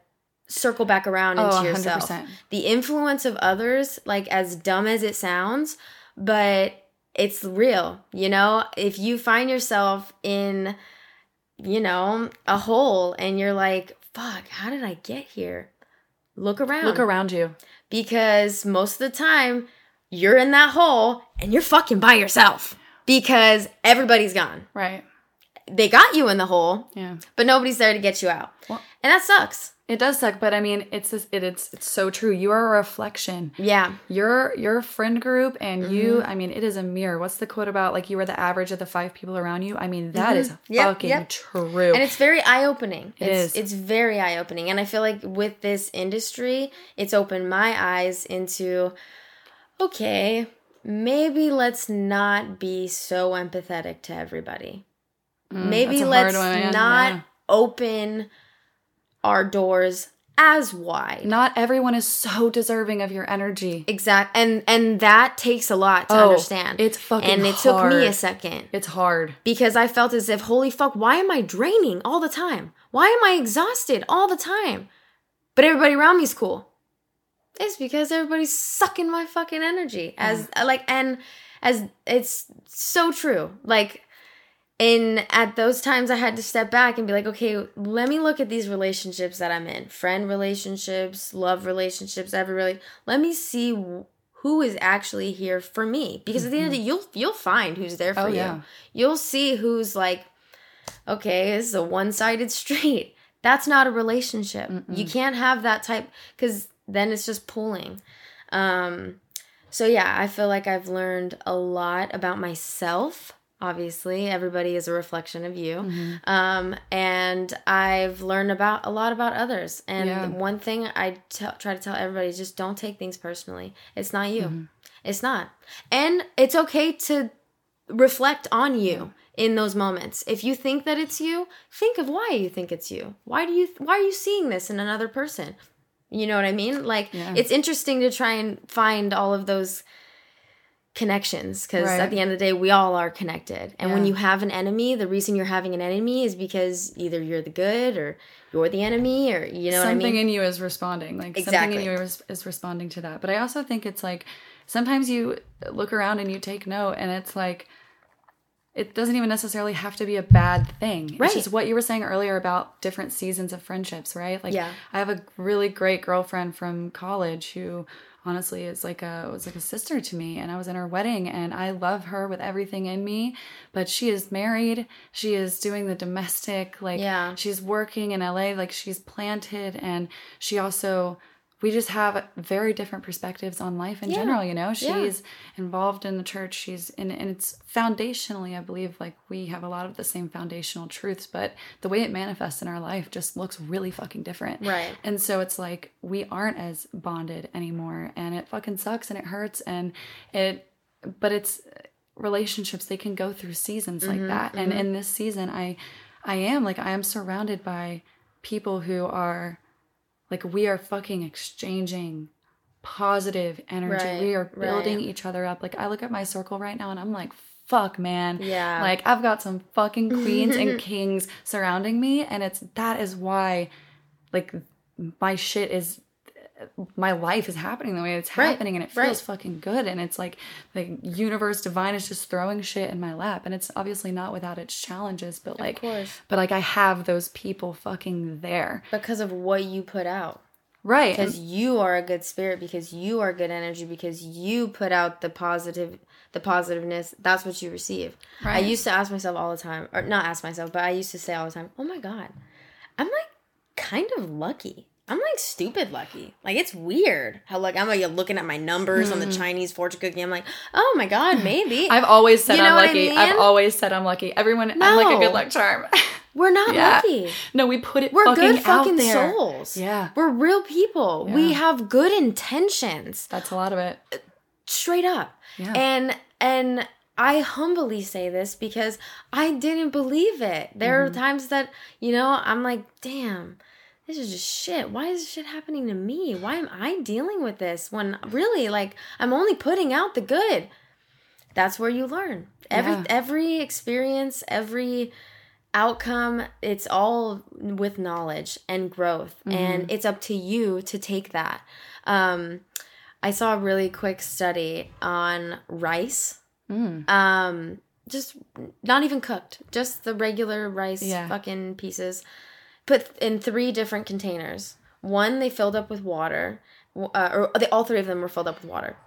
circle back around Oh, into yourself. 100%. The influence of others, like as dumb as it sounds, but it's real. You know, if you find yourself in you know, a hole and you're like, fuck, how did I get here? Look around. Look around you. Because most of the time, you're in that hole and you're fucking by yourself because everybody's gone. Right. They got you in the hole, Yeah. but nobody's there to get you out. Well- and that sucks. It does suck, but I mean, it's this, it, it's it's so true. You are a reflection. Yeah. Your your friend group and Mm-hmm. you. I mean, it is a mirror. What's the quote about? Like you are the average of the five people around you. I mean, that is Mm-hmm. Yep, fucking yep. true. And it's very eye opening. It it's, is. It's very eye opening. And I feel like with this industry, it's opened my eyes into okay, maybe let's not be so empathetic to everybody. maybe Mm, hard let's not yeah. open our doors as wide. Not everyone is so deserving of your energy. Exact and and that takes a lot to Oh, understand. it's fucking hard. And it took me a second It's hard. because I felt as if holy fuck, why am I draining all the time? Why am I exhausted all the time? But everybody around me is cool. It's because everybody's sucking my fucking energy. As like and as it's so true. Like in at those times I had to step back and be like, okay, let me look at these relationships that I'm in. Friend relationships, love relationships, every really let me see who is actually here for me because at the end of the day you'll you'll find who's there for Oh, you. yeah. You'll see who's like okay, this is a one-sided street. That's not a relationship. You can't have that type cuz then it's just pulling. Um so yeah, I feel like I've learned a lot about myself. Obviously, everybody is a reflection of you. Mm-hmm. Um, and I've learned about a lot about others. And Yeah. one thing I try to tell everybody is just don't take things personally. It's not you. Mm-hmm. It's not. And it's okay to reflect on you. in those moments. If you think that it's you, think of why you think it's you. Why do you why are you seeing this in another person? You know what I mean? Like Yeah. it's interesting to try and find all of those connections because Right. at the end of the day we all are connected. And when you have an enemy the reason you're having an enemy is because either you're the good or you're the enemy or you know something what i mean? in you is responding like something in you is, is responding to that. But i also think it's like sometimes you look around and you take note and it's like it doesn't even necessarily have to be a bad thing. Right. it's just what you were saying earlier about different seasons of friendships right? Like Yeah. i have a really great girlfriend from college who honestly is like a it was like a sister to me and i was in her wedding and i love her with everything in me but she is married she is doing the domestic like Yeah. she's working in LA, like she's planted, and she also we just have very different perspectives on life in Yeah. general. You know, Yeah. she's involved in the church. She's in, and it's foundationally, I believe, like we have a lot of the same foundational truths, but the way it manifests in our life just looks really fucking different. Right. And so it's like we aren't as bonded anymore, and it fucking sucks and it hurts, and it, but it's relationships they can go through seasons Mm-hmm, like that and in this season i i am like i am surrounded by people who are like we are fucking exchanging positive energy Right, we are building right. each other up like i look at my circle right now and i'm like fuck man Yeah. like i've got some fucking queens and kings surrounding me and it's that is why like my shit is my life is happening the way it's Right, happening and it right. feels fucking good and it's like the universe divine is just throwing shit in my lap and it's obviously not without its challenges but like course. but like i have those people fucking there because of what you put out right because you are a good spirit because you are good energy because you put out the positive the positiveness that's what you receive right. i used to ask myself all the time or not ask myself but i used to say all the time oh my god i'm like kind of lucky i'm like stupid lucky. Like it's weird how like i'm like looking at my numbers on the chinese fortune cookie. I'm like oh my god maybe. I've always said You i'm what I lucky. Mean? i've always said i'm lucky. Everyone i'm like a good luck charm. We're not Yeah. lucky. No we put it we're fucking good fucking souls. Yeah. we're real people. We have good intentions. That's a lot of it. Straight up. Yeah. and and i humbly say this because i didn't believe it. There Mm-hmm. are times that you know i'm like damn this is just shit. Why is this shit happening to me? Why am i dealing with this when really like i'm only putting out the good? That's where you learn. Every Yeah. every experience every outcome it's all with knowledge and growth. And it's up to you to take that. Um i saw a really quick study on rice. Mm. um just not even cooked just the regular rice Yeah. fucking pieces put in three different containers. One they filled up with water uh, or they, all three of them were filled up with water.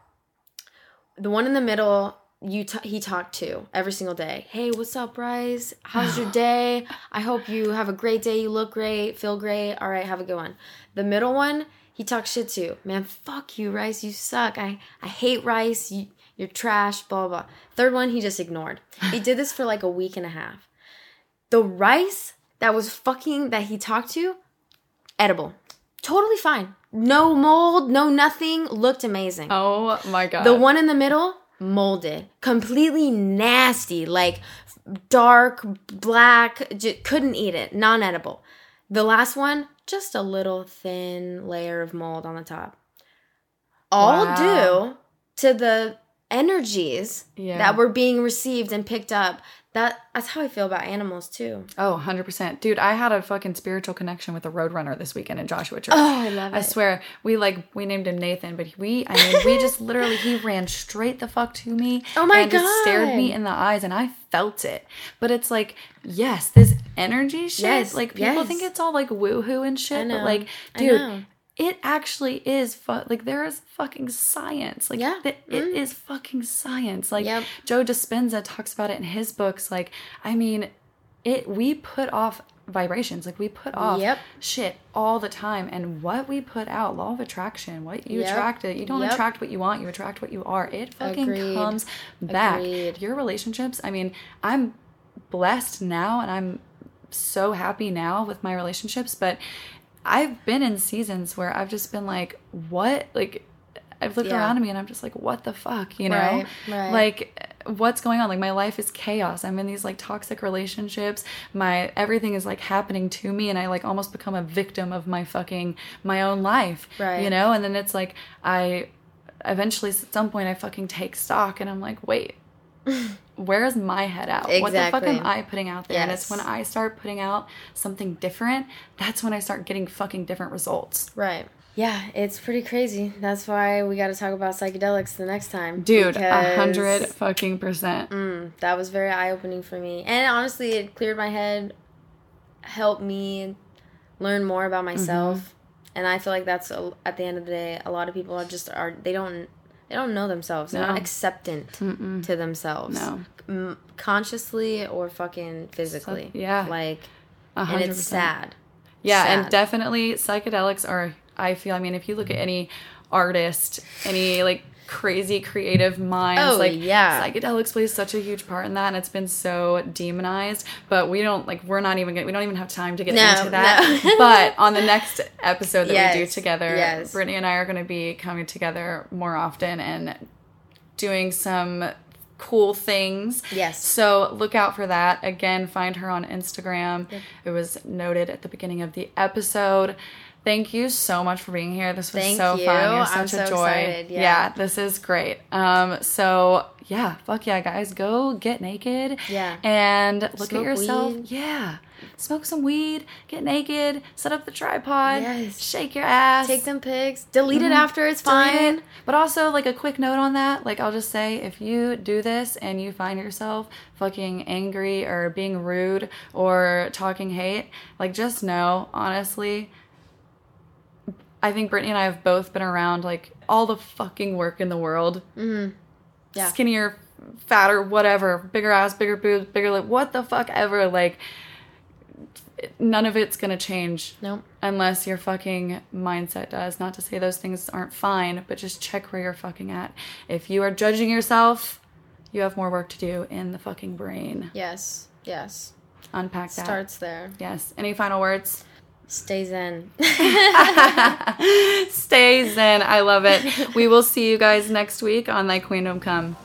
The one in the middle you t- he talked to every single day. Hey what's up rice how's your day? I hope you have a great day. You look great. Feel great. All right have a good one. The middle one he talked shit to. Man fuck you rice. You suck. I i hate rice. You you're trash blah blah blah. Third one he just ignored. He did this for like a week and a half. The rice that was fucking that he talked to edible totally fine no mold no nothing looked amazing oh my god the one in the middle, molded, completely nasty, like dark black. J- couldn't eat it, non-edible. The last one, just a little thin layer of mold on the top. All Wow. due to the energies Yeah. that were being received and picked up. That that's how I feel about animals too. Oh, 100%. Dude, I had a fucking spiritual connection with a roadrunner this weekend in Joshua Tree. Oh, I love it. I swear, we like we named him Nathan, but we I mean we just literally he ran straight the fuck to me. Oh my and just stared me in the eyes and I felt it. But it's like, yes, this energy shit. Yes, like people yes. think it's all like woohoo and shit, but like, dude. It actually is fu- like there is fucking science. Like Yeah, th- it mm. is fucking science. Like Yep. Joe Dispenza talks about it in his books. Like, I mean, it we put off vibrations like we put off Yep. shit all the time and what we put out law of attraction what you Yep. attract it you don't Yep. attract what you want you attract what you are it fucking Agreed. comes back Agreed. your relationships i mean i'm blessed now and i'm so happy now with my relationships but i've been in seasons where i've just been like what like i've looked Yeah. around me and i'm just like what the fuck you know Right, right. like what's going on like my life is chaos i'm in these like toxic relationships my everything is like happening to me and i like almost become a victim of my fucking my own life Right. you know and then it's like i eventually at some point i fucking take stock and i'm like wait where is my head out what the fuck am i putting out there and it's when i start putting out something different that's when i start getting fucking different results Right. Yeah, it's pretty crazy. That's why we got to talk about psychedelics the next time. dude a hundred fucking percent Mm, that was very eye opening for me. And honestly, it cleared my head, helped me learn more about myself. Mm-hmm. And I feel like that's a, at the end of the day, a lot of people are just are they don't they don't know themselves. They're not acceptant to themselves. No. M- consciously or fucking physically. yeah. Like A and it's sad. Yeah, and definitely psychedelics are. I feel. I mean, if you look at any artist, any like crazy creative minds, Oh, like yeah. psychedelics plays such a huge part in that, and it's been so demonized. But we don't like. We're not even. Gonna, we don't even have time to get No, into that. no. but on the next episode that we do together, yes. Britni and I are going to be coming together more often and doing some cool things. Yes. So look out for that. Again, find her on Instagram. It was noted at the beginning of the episode. Thank you so much for being here. This was Thank so you. fun. You're such I'm a so joy. excited. Yeah. this is great. Um, so yeah, fuck yeah, guys, go get naked. Yeah. and look at yourself. weed. Yeah, smoke some weed, get naked, set up the tripod, Yes. shake your ass, Take them pics. Delete it after. It's delete fine. it. But also, like a quick note on that, like I'll just say, if you do this and you find yourself fucking angry or being rude or talking hate, like just know, honestly, I think Britni and I have both been around like all the fucking work in the world. Mm-hmm. Yeah. Skinnier, fatter, whatever, bigger ass, bigger boobs, bigger lip, what the fuck ever. Like, none of it's gonna change Nope. unless your fucking mindset does. Not to say those things aren't fine, but just check where you're fucking at. If you are judging yourself, you have more work to do in the fucking brain. Yes. Yes. Unpack that. Starts there. Yes. Any final words? Stay zen. Stay zen. I love it. We will see you guys next week on Thy Queendom Come.